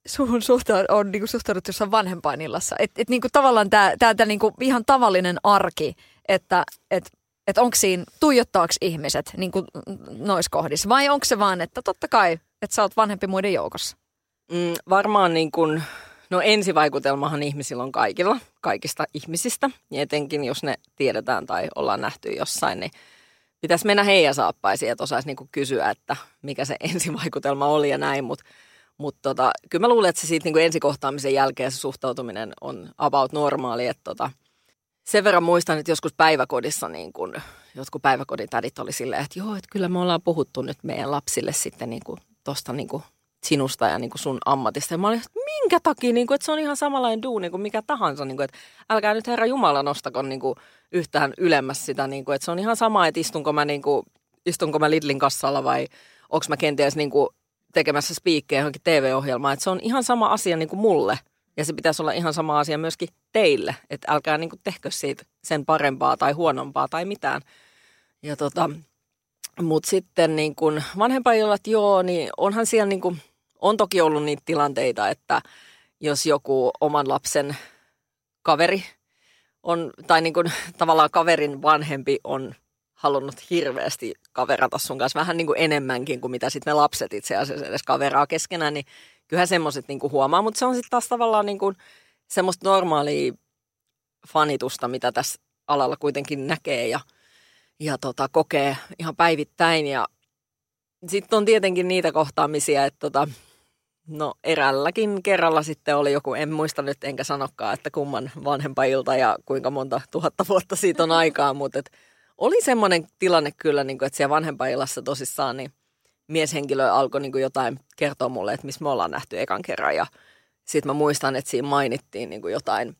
suhun suhtaudut, on niin kuin suhtaudut jossain vanhempainillassa? Että et, niin kuin tavallaan tämä niin kuin ihan tavallinen arki, että et, et onko siinä, tuijottaako ihmiset niin kuin noissa kohdissa vai onko se vaan, että totta kai, että sä oot vanhempi muiden joukossa? Mm, varmaan niin kuin No ensivaikutelmahan ihmisillä on kaikilla, kaikista ihmisistä. Ja etenkin jos ne tiedetään tai ollaan nähty jossain, niin pitäisi mennä heidän saappaisiin, että osaisi niinku kysyä, että mikä se ensivaikutelma oli ja näin, mutta mutta tota, kyllä mä luulen, että se siitä niinku ensikohtaamisen jälkeen se suhtautuminen on about normaali. Että tota, sen verran muistan, että joskus päiväkodissa niin kun, jotkut päiväkodin tädit oli silleen, että joo, että kyllä me ollaan puhuttu nyt meidän lapsille sitten niin tuosta niin sinusta ja niin kuin sun ammatista. Ja mä olin, että minkä takia, niin kuin, että se on ihan samanlainen duuni kuin mikä tahansa. Niin kuin, että älkää nyt Herra Jumala nostako niin kuin, yhtään ylemmäs sitä. Niin kuin, että se on ihan sama, että istunko mä, niin kuin, istunko mä Lidlin kassalla vai onko mä kenties niin kuin, tekemässä spiikkejä johonkin TV-ohjelmaan. Että se on ihan sama asia niin kuin mulle. Ja se pitäisi olla ihan sama asia myöskin teille. Että älkää niin kuin, tehkö siitä sen parempaa tai huonompaa tai mitään. Ja tota, mutta sitten niin kun vanhempainillat, joo, niin onhan siellä niin kun, on toki ollut niitä tilanteita, että jos joku oman lapsen kaveri on, tai niin kun, tavallaan kaverin vanhempi on halunnut hirveästi kaverata sun kanssa vähän niin kuin enemmänkin kuin mitä sitten ne lapset itse asiassa edes kaveraa keskenään, niin kyllähän semmoiset niin huomaa, mutta se on sitten taas tavallaan niin kuin semmoista normaalia fanitusta, mitä tässä alalla kuitenkin näkee ja – ja tota, kokee ihan päivittäin. Ja sitten on tietenkin niitä kohtaamisia, että tota, no eräälläkin kerralla sitten oli joku, en muista nyt enkä sanokaan, että kumman vanhempailta ja kuinka monta tuhatta vuotta siitä on aikaa, mutta et oli semmoinen tilanne kyllä, niin kuin, että siellä vanhempailassa tosissaan niin mieshenkilö alkoi niin jotain kertoa mulle, että missä me ollaan nähty ekan kerran ja sitten mä muistan, että siinä mainittiin niin kuin jotain,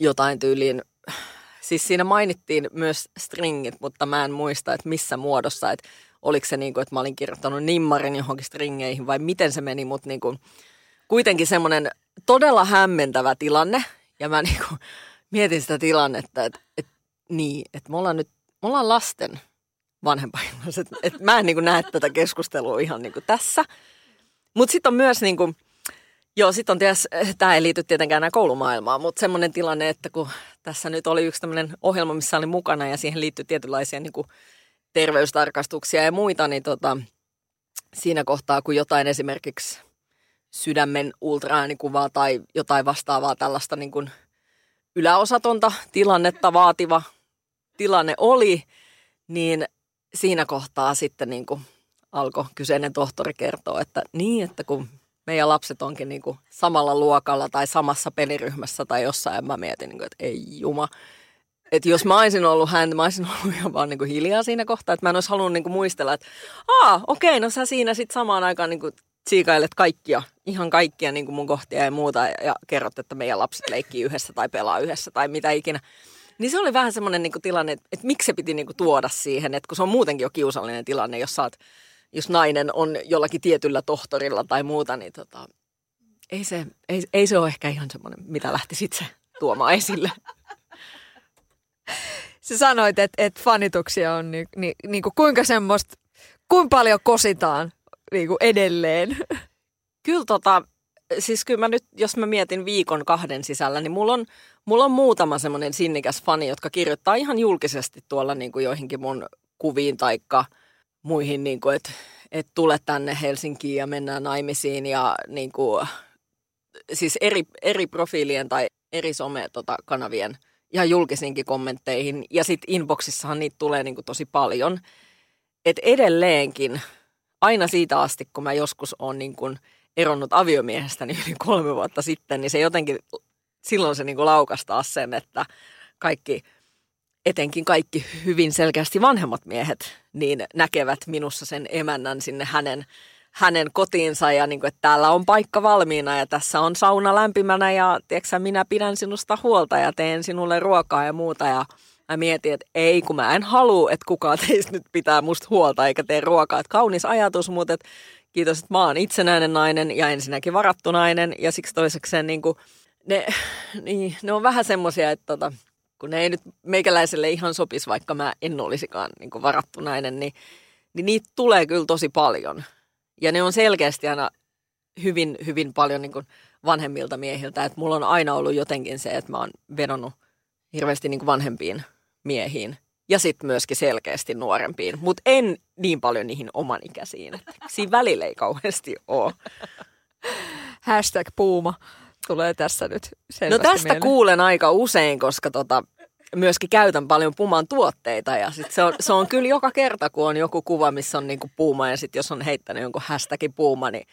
jotain tyyliin Siis siinä mainittiin myös stringit, mutta mä en muista, että missä muodossa, että oliko se niin kuin, että mä olin kirjoittanut nimmarin johonkin stringeihin vai miten se meni, mutta niin kuin, kuitenkin semmoinen todella hämmentävä tilanne. Ja mä niin kuin, mietin sitä tilannetta, että, että niin, että me ollaan nyt, me ollaan lasten vanhempainlaiset. Että, että mä en niin kuin näe tätä keskustelua ihan niin kuin tässä. Mutta sitten on myös niin kuin, Joo, sitten on tietysti, tämä ei liity tietenkään enää koulumaailmaan, mutta semmoinen tilanne, että kun tässä nyt oli yksi tämmöinen ohjelma, missä oli mukana ja siihen liittyi tietynlaisia niin kuin terveystarkastuksia ja muita, niin tota, siinä kohtaa, kun jotain esimerkiksi sydämen ultraäänikuvaa tai jotain vastaavaa tällaista niin kuin yläosatonta tilannetta vaativa tilanne oli, niin siinä kohtaa sitten niin kuin alkoi kyseinen tohtori kertoa, että niin, että kun meidän lapset onkin niin kuin samalla luokalla tai samassa peliryhmässä tai jossain. Mä mietin, niin kuin, että ei juma. Että jos mä olisin ollut hän, mä olisin ollut ihan vaan niin kuin hiljaa siinä kohtaa. Että mä en olisi halunnut niin kuin muistella, että aa, okei, no sä siinä sitten samaan aikaan niin kuin tsiikailet kaikkia, ihan kaikkia niin kuin mun kohtia ja muuta. Ja, ja kerrot, että meidän lapset leikkii yhdessä tai pelaa yhdessä tai mitä ikinä. Niin se oli vähän semmoinen niin tilanne, että, että miksi se piti niin kuin tuoda siihen, että kun se on muutenkin jo kiusallinen tilanne, jos sä oot jos nainen on jollakin tietyllä tohtorilla tai muuta, niin tota, ei, se, ei, ei se ole ehkä ihan semmoinen, mitä lähti sitten tuomaan esille. Sä sanoit, että, että fanituksia on niin, niin, niin kuin kuinka semmoista, kuinka paljon kositaan niin kuin edelleen? Kyllä tota, siis kyllä mä nyt, jos mä mietin viikon kahden sisällä, niin mulla on, mulla on muutama semmoinen sinnikäs fani, jotka kirjoittaa ihan julkisesti tuolla niin kuin joihinkin mun kuviin taikka – muihin, niin kuin, että, että tule tänne Helsinkiin ja mennään naimisiin ja niin kuin, siis eri, eri profiilien tai eri some-kanavien tota, ihan julkisinkin kommentteihin. Ja sitten inboxissahan niitä tulee niin kuin tosi paljon. että edelleenkin, aina siitä asti, kun mä joskus olen niin kuin eronnut aviomiehestäni yli kolme vuotta sitten, niin se jotenkin, silloin se niin kuin laukastaa sen, että kaikki – etenkin kaikki hyvin selkeästi vanhemmat miehet niin näkevät minussa sen emännän sinne hänen, hänen kotiinsa ja niin kuin, että täällä on paikka valmiina ja tässä on sauna lämpimänä ja tiedätkö, minä pidän sinusta huolta ja teen sinulle ruokaa ja muuta ja mä mietin, että ei kun mä en halua, että kukaan teistä nyt pitää musta huolta eikä tee ruokaa. Että kaunis ajatus, mutta että kiitos, että mä oon itsenäinen nainen ja ensinnäkin varattu nainen ja siksi toisekseen niin kuin, ne, niin, ne on vähän semmoisia, että tota, kun ne ei nyt meikäläiselle ihan sopisi, vaikka mä en olisikaan niin kuin varattu nainen, niin, niin niitä tulee kyllä tosi paljon. Ja ne on selkeästi aina hyvin, hyvin paljon niin kuin vanhemmilta miehiltä. Että mulla on aina ollut jotenkin se, että mä oon vedonnut hirveästi niin kuin vanhempiin miehiin. Ja sitten myöskin selkeästi nuorempiin, mutta en niin paljon niihin omanikäisiin. Että siinä välillä ei kauheasti ole. Hashtag puuma tulee tässä nyt No tästä mieleen. kuulen aika usein, koska tota, myöskin käytän paljon Puman tuotteita ja sit se, on, se on kyllä joka kerta, kun on joku kuva, missä on niinku Puma ja sitten jos on heittänyt jonkun hashtagin Puma, niin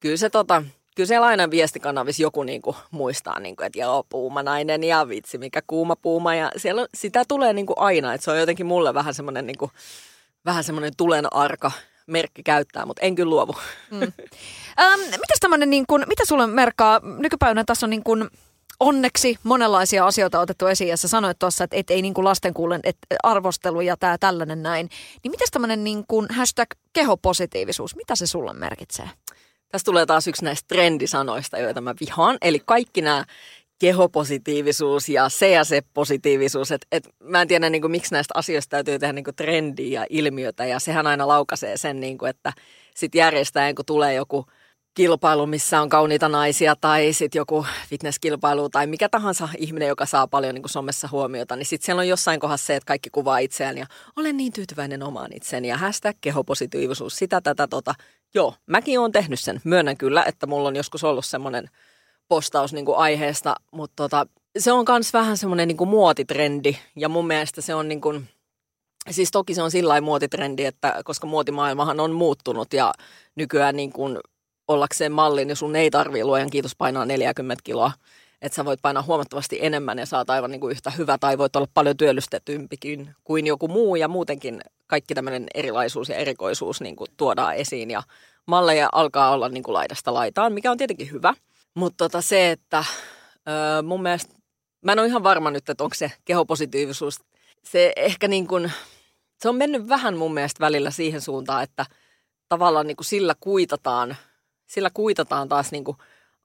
kyllä se tota, kyllä siellä aina viestikanavissa joku niinku muistaa, niinku, että joo, puumanainen ja vitsi, mikä kuuma puuma. Ja siellä on, sitä tulee niinku aina, että se on jotenkin mulle vähän semmoinen niinku, vähän semmoinen tulen arka merkki käyttää, mutta en kyllä luovu. Mm. Ähm, mitäs tämmönen, niin kun, mitä sulle merkkaa, nykypäivänä tässä on niin kun, onneksi monenlaisia asioita otettu esiin ja sä sanoit tuossa, että et ei niin kuin lasten kuulen et arvostelu ja tämä tällainen näin. Niin mitäs tämmöinen niin kuin hashtag kehopositiivisuus, mitä se sulle merkitsee? Tässä tulee taas yksi näistä trendisanoista, joita mä vihaan. Eli kaikki nämä kehopositiivisuus ja se ja se positiivisuus. Et, et, mä en tiedä, niin kuin, miksi näistä asioista täytyy tehdä niin kuin trendiä ja ilmiötä. Ja sehän aina laukaisee sen, niin kuin, että sitten järjestäen, kun tulee joku kilpailu, missä on kauniita naisia tai sitten joku fitnesskilpailu tai mikä tahansa ihminen, joka saa paljon niin kuin somessa huomiota, niin sitten siellä on jossain kohdassa se, että kaikki kuvaa itseään ja olen niin tyytyväinen omaan itseni ja hashtag kehopositiivisuus, sitä, tätä, tota. Joo, mäkin olen tehnyt sen. Myönnän kyllä, että mulla on joskus ollut semmoinen postaus niin kuin aiheesta, mutta tota, se on myös vähän semmoinen niin muotitrendi ja mun mielestä se on niin kuin, siis toki se on sillä muotitrendi, että koska muotimaailmahan on muuttunut ja nykyään niin kuin ollakseen mallin, niin sun ei tarvii luojan kiitos painaa 40 kiloa. Että sä voit painaa huomattavasti enemmän ja saat aivan niin kuin yhtä hyvä tai voit olla paljon työllistetympikin kuin joku muu ja muutenkin kaikki tämmöinen erilaisuus ja erikoisuus niin kuin tuodaan esiin ja malleja alkaa olla niin kuin laidasta laitaan, mikä on tietenkin hyvä. Mutta tota se, että öö, mun mielestä, mä en ole ihan varma nyt, että onko se kehopositiivisuus, se ehkä niin kuin, se on mennyt vähän mun mielestä välillä siihen suuntaan, että tavallaan niin kuin sillä kuitataan, sillä kuitataan taas niin kuin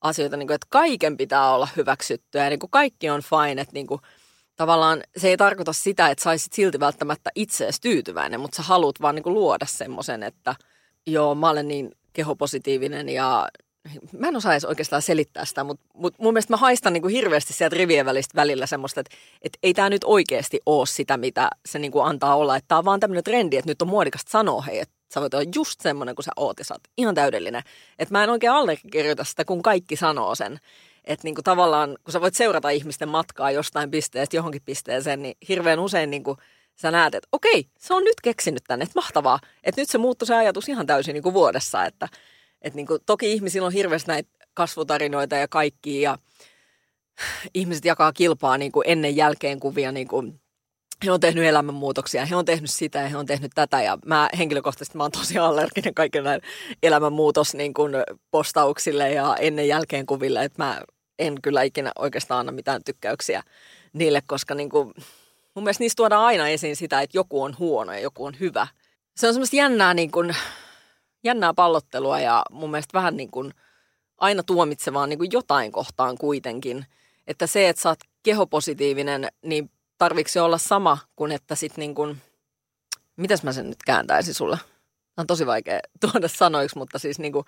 asioita, niin kuin, että kaiken pitää olla hyväksyttyä ja niin kuin kaikki on fine, että niin kuin, tavallaan se ei tarkoita sitä, että saisit silti välttämättä itseesi tyytyväinen, mutta sä haluat vaan niin kuin luoda semmoisen, että joo, mä olen niin kehopositiivinen ja mä en osaa edes oikeastaan selittää sitä, mutta, mutta mun mielestä mä haistan niin kuin hirveästi sieltä rivien välistä välillä semmoista, että, että ei tämä nyt oikeasti ole sitä, mitä se niin kuin antaa olla. Että tämä on vaan tämmöinen trendi, että nyt on muodikasta sanoa, hei, että sä voit olla just semmoinen kuin sä oot ja sä oot ihan täydellinen. Että mä en oikein allekirjoita sitä, kun kaikki sanoo sen. Että niin kuin tavallaan, kun sä voit seurata ihmisten matkaa jostain pisteestä johonkin pisteeseen, niin hirveän usein niin kuin sä näet, että okei, se on nyt keksinyt tänne, että mahtavaa. Että nyt se muuttui se ajatus ihan täysin niin kuin vuodessa, että – et niin kuin, toki ihmisillä on hirveästi näitä kasvutarinoita ja kaikki ja ihmiset jakaa kilpaa niin kuin ennen jälkeen kuvia niin kuin, he on tehnyt elämänmuutoksia, he on tehnyt sitä ja he on tehnyt tätä ja mä henkilökohtaisesti mä oon tosi allerginen kaikille näille elämänmuutos niin kuin postauksille ja ennen jälkeen kuville, että mä en kyllä ikinä oikeastaan anna mitään tykkäyksiä niille, koska niin kuin, mun mielestä niistä tuodaan aina esiin sitä, että joku on huono ja joku on hyvä. Se on semmoista jännää niin kuin, jännää pallottelua ja mun mielestä vähän niin kuin aina tuomitsevaa niin kuin jotain kohtaan kuitenkin. Että se, että sä oot kehopositiivinen, niin tarvitsetko se olla sama kuin että sit niin kuin, mitäs mä sen nyt kääntäisin sulle? Tämä on tosi vaikea tuoda sanoiksi, mutta siis niin kuin,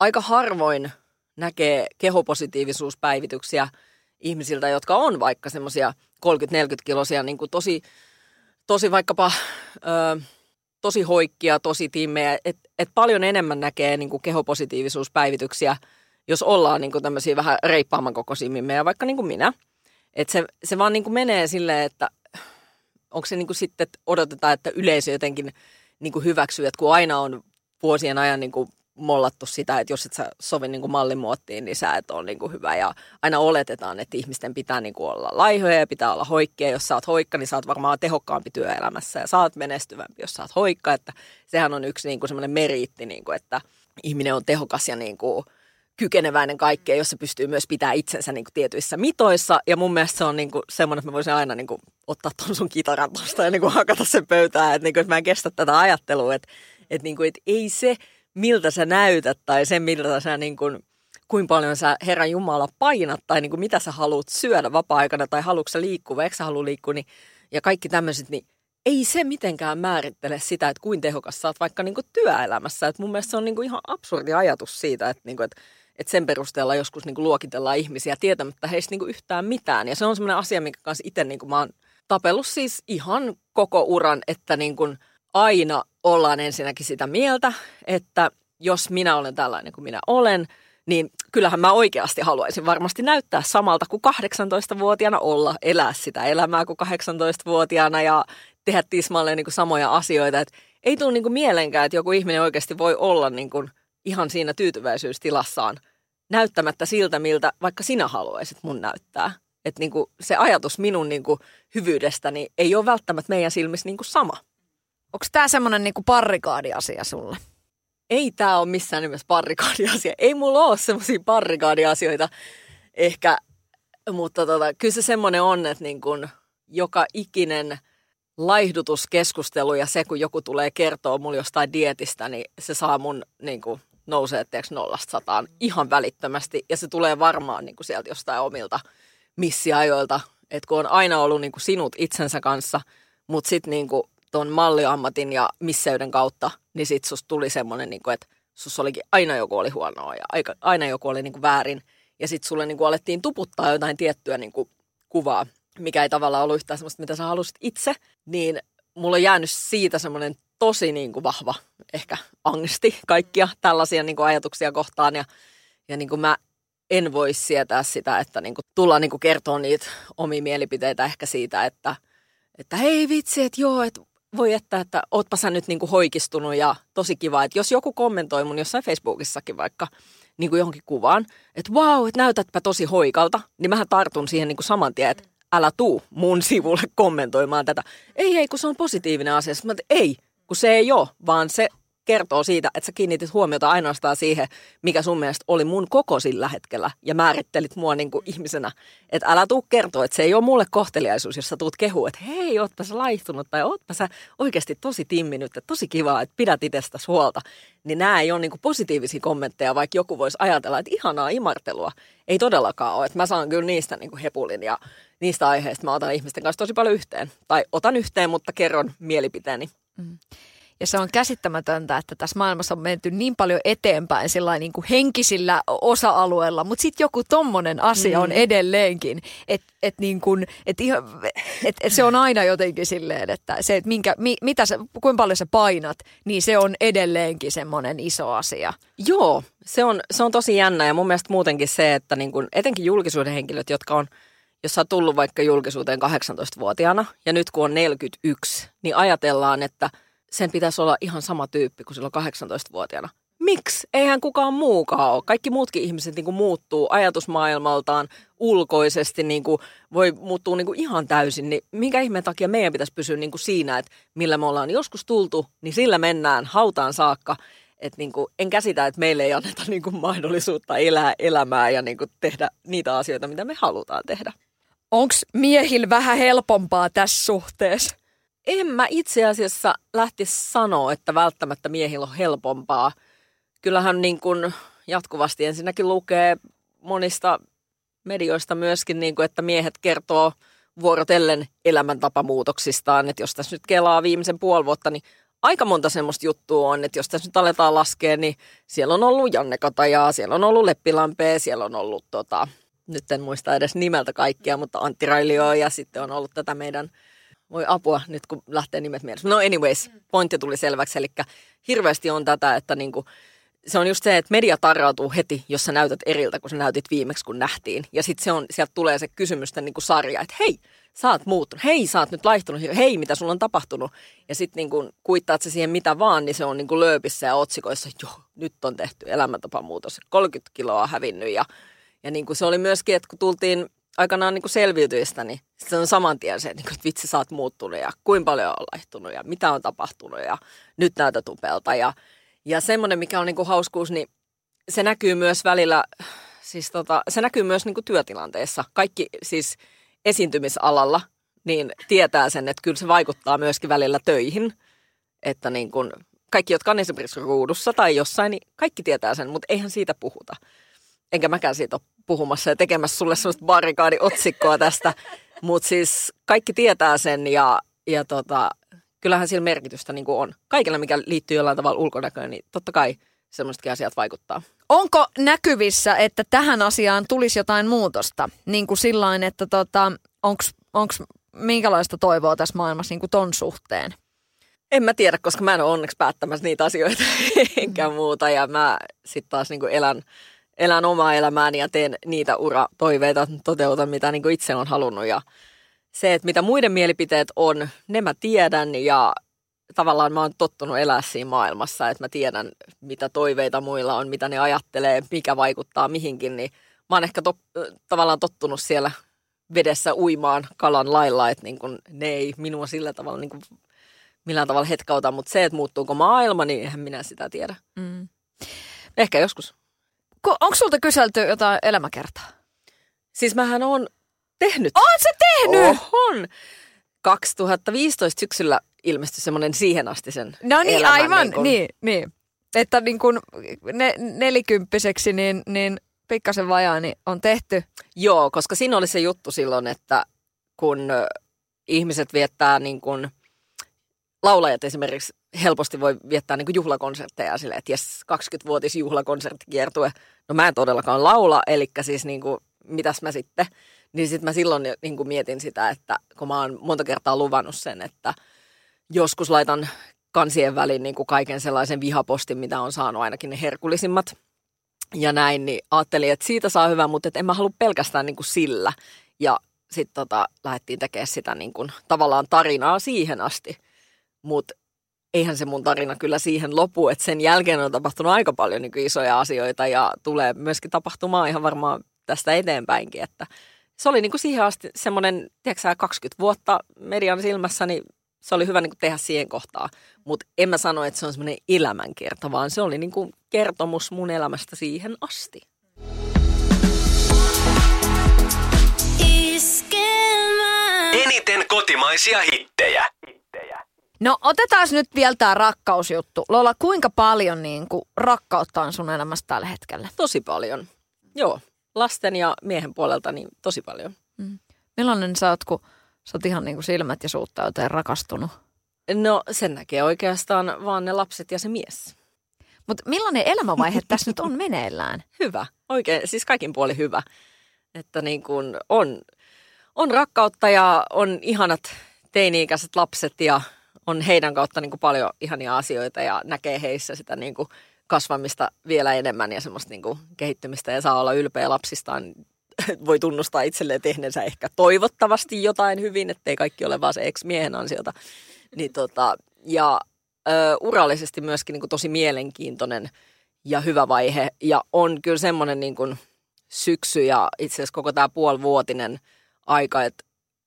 aika harvoin näkee kehopositiivisuuspäivityksiä ihmisiltä, jotka on vaikka semmoisia 30-40 kilosia, niin kuin tosi, tosi vaikkapa... Öö, tosi hoikkia, tosi timmejä, että et paljon enemmän näkee niin kuin kehopositiivisuuspäivityksiä, jos ollaan niin kuin tämmöisiä vähän reippaamman kokoisia mimmejä, vaikka niin kuin minä. Että se, se vaan niin kuin menee silleen, että onko se niin kuin sitten, että odotetaan, että yleisö jotenkin niin kuin hyväksyy, että kun aina on vuosien ajan niin kuin mollattu sitä, että jos et sä sovi niin kuin mallimuottiin, niin sä et ole niin kuin hyvä. Ja aina oletetaan, että ihmisten pitää niin kuin olla laihoja ja pitää olla hoikkia. Jos sä oot hoikka, niin sä oot varmaan tehokkaampi työelämässä ja sä oot menestyvämpi, jos sä oot hoikka. Että sehän on yksi niin kuin semmoinen meriitti, niin kuin, että ihminen on tehokas ja niin kuin kykeneväinen kaikkeen, jos se pystyy myös pitää itsensä niin kuin tietyissä mitoissa. Ja mun mielestä se on niin kuin semmoinen, että mä voisin aina niin kuin ottaa tuon sun kitaran tuosta ja niin kuin hakata sen pöytään. Että, niin kuin, että mä en kestä tätä ajattelua, että, että, niin kuin, että ei se – miltä sä näytät tai sen, miltä sä niin kuin, kuinka paljon sä Herran Jumala painat tai niin kuin mitä sä haluat syödä vapaa-aikana tai haluatko sä liikkua vai eikö sä halua liikkua niin, ja kaikki tämmöiset, niin ei se mitenkään määrittele sitä, että kuinka tehokas sä oot vaikka niin kuin työelämässä. Et mun mielestä se on niin kuin ihan absurdi ajatus siitä, että, niin kuin, että, että sen perusteella joskus niin kuin luokitellaan ihmisiä tietämättä heistä niin kuin yhtään mitään. Ja se on semmoinen asia, minkä kanssa itse niin kuin mä oon tapellut siis ihan koko uran, että niin kuin aina ollaan ensinnäkin sitä mieltä, että jos minä olen tällainen kuin minä olen, niin kyllähän mä oikeasti haluaisin varmasti näyttää samalta kuin 18-vuotiaana olla, elää sitä elämää kuin 18-vuotiaana ja tehdä tismalleen niin kuin samoja asioita. Et ei tule niin kuin mielenkään, että joku ihminen oikeasti voi olla niin kuin ihan siinä tyytyväisyystilassaan näyttämättä siltä, miltä vaikka sinä haluaisit mun näyttää. Että niin kuin se ajatus minun niin kuin hyvyydestäni ei ole välttämättä meidän silmissä niin kuin sama. Onko tämä semmoinen niinku parrikaadiasia sulle? Ei tämä ole missään nimessä parrikaadiasia. Ei mulla ole semmoisia parrikaadiasioita ehkä, mutta tota, kyllä se semmoinen on, että niin kun joka ikinen laihdutuskeskustelu ja se, kun joku tulee kertoa mulle jostain dietistä, niin se saa mun niin kuin, nousee teeksi nollasta sataan ihan välittömästi. Ja se tulee varmaan niin kuin sieltä jostain omilta missiajoilta, että kun on aina ollut niin kuin sinut itsensä kanssa, mutta sitten niin kuin tuon malliammatin ja misseyden kautta, niin sit susta tuli semmoinen, niin että sus olikin aina joku oli huonoa ja aika, aina joku oli niin kuin väärin. Ja sitten sulle niin kuin alettiin tuputtaa jotain tiettyä niin kuin kuvaa, mikä ei tavallaan ollut yhtään semmoista, mitä sä halusit itse. Niin mulla on jäänyt siitä semmoinen tosi niin kuin vahva ehkä angsti kaikkia tällaisia niin kuin ajatuksia kohtaan. Ja, ja niin kuin mä en voi sietää sitä, että niin kuin tullaan niin kuin kertoa niitä omia mielipiteitä ehkä siitä, että, että hei vitsi, että joo, että voi että, että ootpa sä nyt niinku hoikistunut ja tosi kiva, että jos joku kommentoi mun jossain Facebookissakin vaikka niin kuin johonkin kuvaan, että wow, että näytätpä tosi hoikalta, niin mähän tartun siihen niin kuin saman tien, että älä tuu mun sivulle kommentoimaan tätä. Ei, ei, kun se on positiivinen asia. Sitten mä ei, kun se ei ole, vaan se kertoo siitä, että sä kiinnitit huomiota ainoastaan siihen, mikä sun mielestä oli mun koko sillä hetkellä ja määrittelit mua niin kuin ihmisenä. Että älä tuu kertoa, että se ei ole mulle kohteliaisuus, jos sä tuut kehua, että hei, ootpa sä laihtunut tai ootpa sä oikeasti tosi timminyt, että tosi kiva, että pidät itsestäsi huolta. Niin nämä ei ole niin kuin positiivisia kommentteja, vaikka joku voisi ajatella, että ihanaa imartelua. Ei todellakaan ole, että mä saan kyllä niistä niin kuin hepulin ja niistä aiheista mä otan ihmisten kanssa tosi paljon yhteen. Tai otan yhteen, mutta kerron mielipiteeni. Mm. Ja se on käsittämätöntä, että tässä maailmassa on menty niin paljon eteenpäin niin kuin henkisillä osa-alueilla, mutta sitten joku tommonen asia mm. on edelleenkin, että et niin kuin, et et, et se on aina jotenkin silleen, että se, että minkä, mi, mitä se, kuinka paljon sä painat, niin se on edelleenkin semmoinen iso asia. Joo, se on, se on tosi jännä ja mun mielestä muutenkin se, että niin kuin, etenkin julkisuuden henkilöt, jotka on jos sä oot tullut vaikka julkisuuteen 18-vuotiaana ja nyt kun on 41, niin ajatellaan, että – sen pitäisi olla ihan sama tyyppi kuin silloin 18-vuotiaana. Miksi? Eihän kukaan muukaan ole. Kaikki muutkin ihmiset niin kuin muuttuu ajatusmaailmaltaan ulkoisesti, niin kuin voi muuttua niin kuin ihan täysin. Niin minkä ihmeen takia meidän pitäisi pysyä niin kuin siinä, että millä me ollaan joskus tultu, niin sillä mennään hautaan saakka. Et niin kuin, en käsitä, että meille ei anneta niin kuin mahdollisuutta elää elämää ja niin kuin tehdä niitä asioita, mitä me halutaan tehdä. Onko miehillä vähän helpompaa tässä suhteessa? En mä itse asiassa lähti sanoa, että välttämättä miehillä on helpompaa. Kyllähän niin kuin jatkuvasti ensinnäkin lukee monista medioista myöskin, niin kuin, että miehet kertoo vuorotellen elämäntapamuutoksistaan. Että jos tässä nyt kelaa viimeisen puoli vuotta, niin aika monta semmoista juttua on, että jos tässä nyt aletaan laskea, niin siellä on ollut Janne Katajaa, siellä on ollut Leppilampea, siellä on ollut, tota, nyt en muista edes nimeltä kaikkia, mutta Antti Railio ja sitten on ollut tätä meidän – voi apua nyt, kun lähtee nimet mielessä. No anyways, pointti tuli selväksi. Eli hirveästi on tätä, että niinku, se on just se, että media tarrautuu heti, jos sä näytät eriltä, kun sä näytit viimeksi, kun nähtiin. Ja sitten se on, sieltä tulee se kysymysten niinku sarja, että hei, sä oot muuttunut, hei, sä oot nyt laihtunut, hei, mitä sulla on tapahtunut. Ja sitten niinku, kuittaat se siihen mitä vaan, niin se on niinku lööpissä ja otsikoissa, joo, nyt on tehty elämäntapamuutos, 30 kiloa hävinnyt. Ja, ja niinku se oli myöskin, että kun tultiin aikanaan niin kuin selviytyistä, niin se on saman tien se, niin kuin, että vitsi sä oot muuttunut ja kuinka paljon on laihtunut ja mitä on tapahtunut ja nyt näytät upelta. Ja, ja semmoinen, mikä on niin kuin hauskuus, niin se näkyy myös välillä, siis tota, se näkyy myös niin kuin työtilanteessa. Kaikki siis esiintymisalalla, niin tietää sen, että kyllä se vaikuttaa myöskin välillä töihin. Että niin kuin, kaikki, jotka on esimerkiksi ruudussa tai jossain, niin kaikki tietää sen, mutta eihän siitä puhuta enkä mäkään siitä ole puhumassa ja tekemässä sulle sellaista barrikaadiotsikkoa tästä. Mutta siis kaikki tietää sen ja, ja tota, kyllähän sillä merkitystä niin on. Kaikilla, mikä liittyy jollain tavalla ulkonäköön, niin totta kai semmoisetkin asiat vaikuttaa. Onko näkyvissä, että tähän asiaan tulisi jotain muutosta? Niin kuin sillain, että tota, onko minkälaista toivoa tässä maailmassa niin kuin ton suhteen? En mä tiedä, koska mä en ole onneksi päättämässä niitä asioita enkä muuta. Ja mä sitten taas niin kuin elän elän omaa elämääni ja teen niitä uratoiveita, toteutan mitä niin kuin itse on halunnut. Ja se, että mitä muiden mielipiteet on, ne mä tiedän ja tavallaan mä oon tottunut elää siinä maailmassa, että mä tiedän, mitä toiveita muilla on, mitä ne ajattelee, mikä vaikuttaa mihinkin, niin mä oon ehkä to, tavallaan tottunut siellä vedessä uimaan kalan lailla, että niin kun ne ei minua sillä tavalla niin kun millään tavalla hetkauta, mutta se, että muuttuuko maailma, niin eihän minä sitä tiedä. Mm. Ehkä joskus. Onko sulta kyselty jotain elämäkertaa? Siis mähän on tehnyt. On se tehnyt? On. 2015 syksyllä ilmestyi semmoinen siihen asti sen No niin, elämän, aivan, niin, kun, niin, niin. Että niin kuin ne, nelikymppiseksi, niin, niin pikkasen vajaa, niin on tehty. Joo, koska siinä oli se juttu silloin, että kun ihmiset viettää niin kuin, laulajat esimerkiksi helposti voi viettää niin juhlakonsertteja silleen, että jes, 20-vuotis juhlakonserttikiertue. No mä en todellakaan laula, eli siis niin kuin, mitäs mä sitten. Niin sitten mä silloin niin kuin mietin sitä, että kun mä oon monta kertaa luvannut sen, että joskus laitan kansien väliin niin kuin kaiken sellaisen vihapostin, mitä on saanut ainakin ne herkullisimmat. Ja näin, niin ajattelin, että siitä saa hyvää, mutta et en mä halua pelkästään niin kuin sillä. Ja sitten tota, lähdettiin tekemään sitä niin kuin, tavallaan tarinaa siihen asti. Mutta eihän se mun tarina kyllä siihen lopu, että sen jälkeen on tapahtunut aika paljon niin isoja asioita ja tulee myöskin tapahtumaan ihan varmaan tästä eteenpäinkin, että se oli niin kuin siihen asti semmoinen, tiedätkö 20 vuotta median silmässä, niin se oli hyvä niin kuin tehdä siihen kohtaan. Mutta en mä sano, että se on semmoinen elämänkerta, vaan se oli niin kuin kertomus mun elämästä siihen asti. Eniten kotimaisia hittejä. No otetaan nyt vielä tämä rakkausjuttu. Lola, kuinka paljon niin kuin, rakkautta on sun elämässä tällä hetkellä? Tosi paljon. Joo, lasten ja miehen puolelta niin tosi paljon. Mm. Millainen sä oot, kun sä oot ihan niin kuin silmät ja suut täyteen rakastunut? No sen näkee oikeastaan vaan ne lapset ja se mies. Mutta millainen elämänvaihe tässä nyt on meneillään? Hyvä, oikein, siis kaikin puoli hyvä. Että niin kuin on, on rakkautta ja on ihanat teini-ikäiset lapset ja on heidän kautta niin kuin paljon ihania asioita ja näkee heissä sitä niin kuin kasvamista vielä enemmän ja semmoista niin kuin kehittymistä ja saa olla ylpeä lapsistaan. Voi tunnustaa itselleen tehneensä ehkä toivottavasti jotain hyvin, ettei kaikki ole vaan se ex-miehen ansiota. Niin tota, ja ö, urallisesti myöskin niin kuin tosi mielenkiintoinen ja hyvä vaihe. Ja on kyllä semmoinen niin kuin syksy ja itse asiassa koko tämä puolivuotinen aika, että,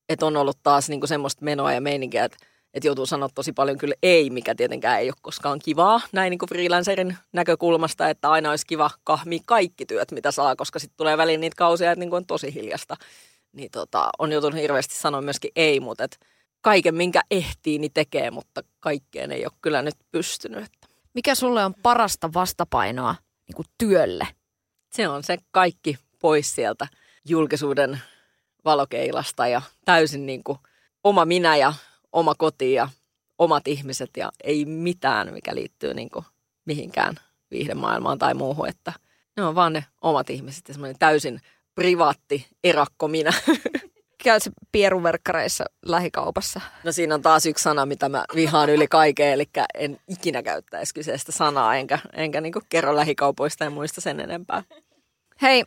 että on ollut taas niin kuin semmoista menoa ja meininkiä, että että joutuu sanoa tosi paljon kyllä ei, mikä tietenkään ei ole koskaan kivaa näin niin kuin freelancerin näkökulmasta, että aina olisi kiva kahmi kaikki työt, mitä saa, koska sitten tulee väliin niitä kausia, että niin kuin on tosi hiljasta. Niin tota, on joutunut hirveästi sanoa myöskin ei, mutta et kaiken minkä ehtii, niin tekee, mutta kaikkeen ei ole kyllä nyt pystynyt. Mikä sulle on parasta vastapainoa niin kuin työlle? Se on se kaikki pois sieltä julkisuuden valokeilasta ja täysin niin kuin oma minä ja oma koti ja omat ihmiset ja ei mitään, mikä liittyy niin kuin mihinkään viihdemaailmaan tai muuhun, että ne on vaan ne omat ihmiset ja semmoinen täysin privaatti erakko minä. Käyt se pieruverkkareissa lähikaupassa? No siinä on taas yksi sana, mitä mä vihaan yli kaiken, eli en ikinä käyttäisi kyseistä sanaa, enkä, enkä niin kerro lähikaupoista ja muista sen enempää. Hei,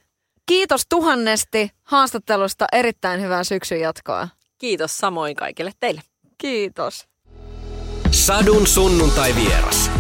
kiitos tuhannesti haastattelusta, erittäin hyvää syksyn jatkoa. Kiitos samoin kaikille teille. Kiitos. Sadun sunnuntai vieras.